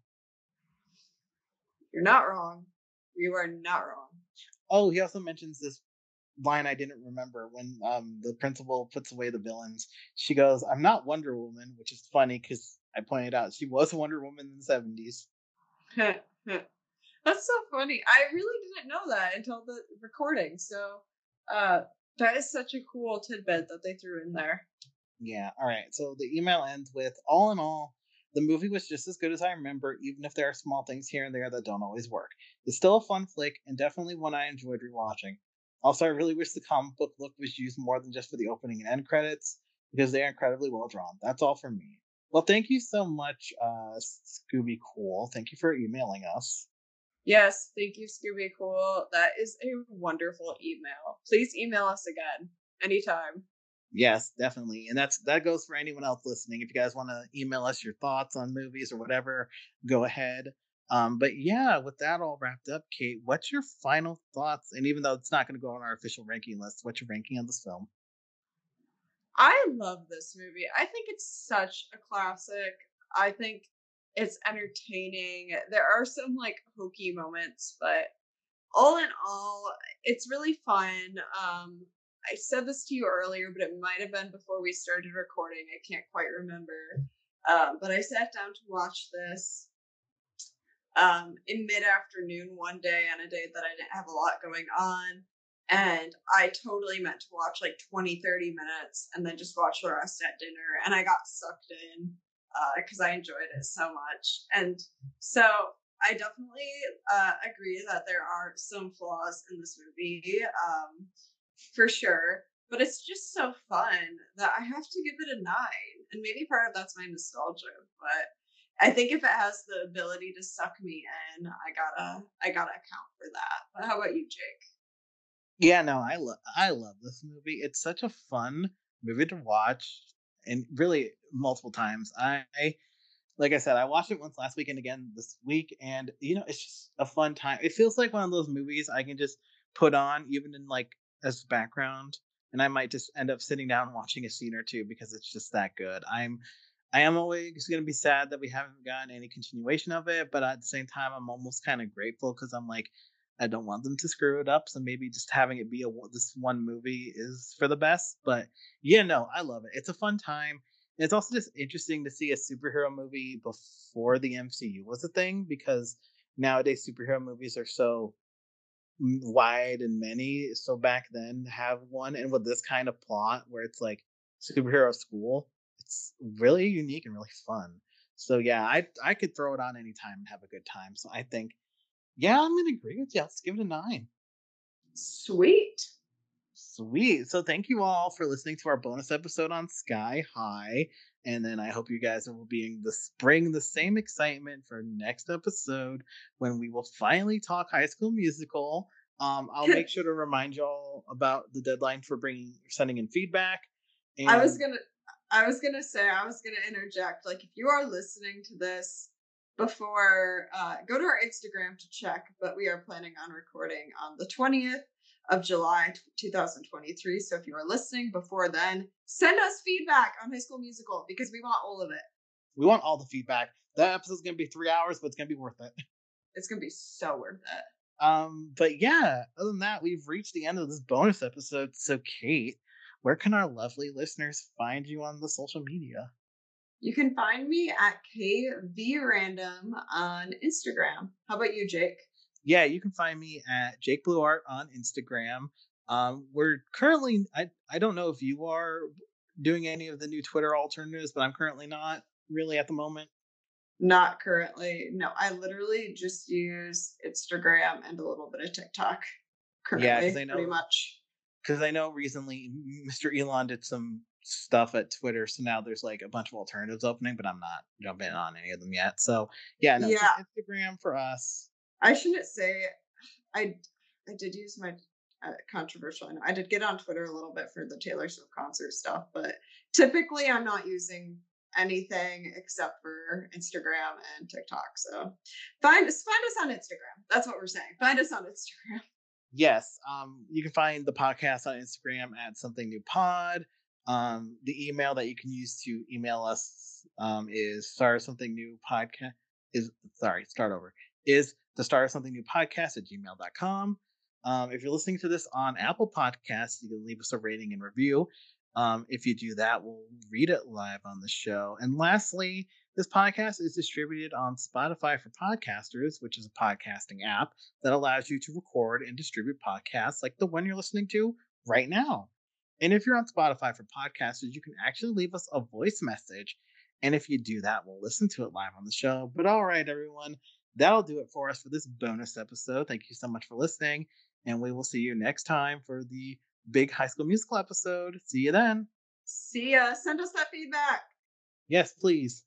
You're not wrong. You are not wrong. Oh, he also mentions this line I didn't remember when um, the principal puts away the villains. She goes, "I'm not Wonder Woman," which is funny because I pointed out she was Wonder Woman in the '70s. <laughs> That's so funny. I really didn't know that until the recording. So uh, that is such a cool tidbit that they threw in there. Yeah. All right. So the email ends with, "All in all, the movie was just as good as I remember, even if there are small things here and there that don't always work. It's still a fun flick, and definitely one I enjoyed rewatching. Also, I really wish the comic book look was used more than just for the opening and end credits, because they are incredibly well drawn. That's all from me. Well, thank you so much, uh, Scooby Cool. Thank you for emailing us. Yes, thank you, Scooby Cool. That is a wonderful email. Please email us again anytime. Yes, definitely. And that's that goes for anyone else listening. If you guys want to email us your thoughts on movies or whatever, go ahead. Um, but yeah, with that all wrapped up, Kate, what's your final thoughts? And even though it's not going to go on our official ranking list, what's your ranking on this film? I love this movie. I think it's such a classic. I think it's entertaining. There are some like hokey moments, but all in all, it's really fun. Um, I said this to you earlier, but it might have been before we started recording. I can't quite remember. Um, but I sat down to watch this um, in mid afternoon one day on a day that I didn't have a lot going on. And I totally meant to watch like 20, 30 minutes and then just watch the rest at dinner. And I got sucked in because uh, I enjoyed it so much. And so I definitely uh, agree that there are some flaws in this movie. Um, for sure. But it's just so fun that I have to give it a nine. And maybe part of that's my nostalgia, but I think if it has the ability to suck me in, I gotta I gotta account for that. But how about you, Jake? Yeah, no, I love I love this movie. It's such a fun movie to watch, and really multiple times. I like I said, I watched it once last week and again this week, and you know, it's just a fun time. It feels like one of those movies I can just put on even in like as background, and I might just end up sitting down watching a scene or two because it's just that good. I'm I am always going to be sad that we haven't gotten any continuation of it, but at the same time, I'm almost kind of grateful because I'm like, I don't want them to screw it up. So maybe just having it be a this one movie is for the best. But yeah, no, I love it. It's a fun time. It's also just interesting to see a superhero movie before the MCU was a thing because nowadays superhero movies are so wide and many. So back then, have one and with this kind of plot where it's like superhero school, it's really unique and really fun. So yeah, I I could throw it on anytime and have a good time. So I think yeah, I'm gonna agree with you. Let's give it a nine. Sweet. Sweet. So thank you all for listening to our bonus episode on Sky High. And then I hope you guys will be in the spring the same excitement for next episode when we will finally talk High School Musical. Um, I'll <laughs> make sure to remind y'all about the deadline for bringing sending in feedback. And... I was gonna, I was gonna say, I was gonna interject. Like, if you are listening to this before uh, go to our Instagram to check, but we are planning on recording on the 20th of July 2023. So if you are listening before then, send us feedback on High School Musical because we want all of it. We want all the feedback. That episode's gonna be three hours, but it's gonna be worth it. <laughs> It's gonna be so worth it. Um, but yeah, other than that, we've reached the end of this bonus episode. So Kate, where can our lovely listeners find you on the social media? You can find me at KVRandom on Instagram. How about you, Jake? Yeah, you can find me at Jake Blue Art on Instagram. Um, we're currently, I, I don't know if you are doing any of the new Twitter alternatives, but I'm currently not really at the moment. Not currently. No, I literally just use Instagram and a little bit of TikTok currently, yeah, I know, pretty much. Because I know recently Mr. Elon did some stuff at Twitter. So now there's like a bunch of alternatives opening, but I'm not jumping on any of them yet. So yeah, no, yeah. Instagram for us. I shouldn't say I I did use my uh, controversial. I did get on Twitter a little bit for the Taylor Swift concert stuff, but typically I'm not using anything except for Instagram and TikTok. So find us find us on Instagram. That's what we're saying. Find us on Instagram. Yes, um, you can find the podcast on Instagram at something new pod. Um, the email that you can use to email us um, is start something new podcast is sorry, start over. Is the start something new podcast at gmail.com. Um, if you're listening to this on Apple Podcasts, you can leave us a rating and review. Um, if you do that, we'll read it live on the show. And lastly, this podcast is distributed on Spotify for Podcasters, which is a podcasting app that allows you to record and distribute podcasts like the one you're listening to right now. And if you're on Spotify for podcasters, you can actually leave us a voice message. And if you do that, we'll listen to it live on the show. But all right, everyone, that'll do it for us for this bonus episode. Thank you so much for listening. And we will see you next time for the big high school musical episode. See you then. See ya. Send us that feedback. Yes, please.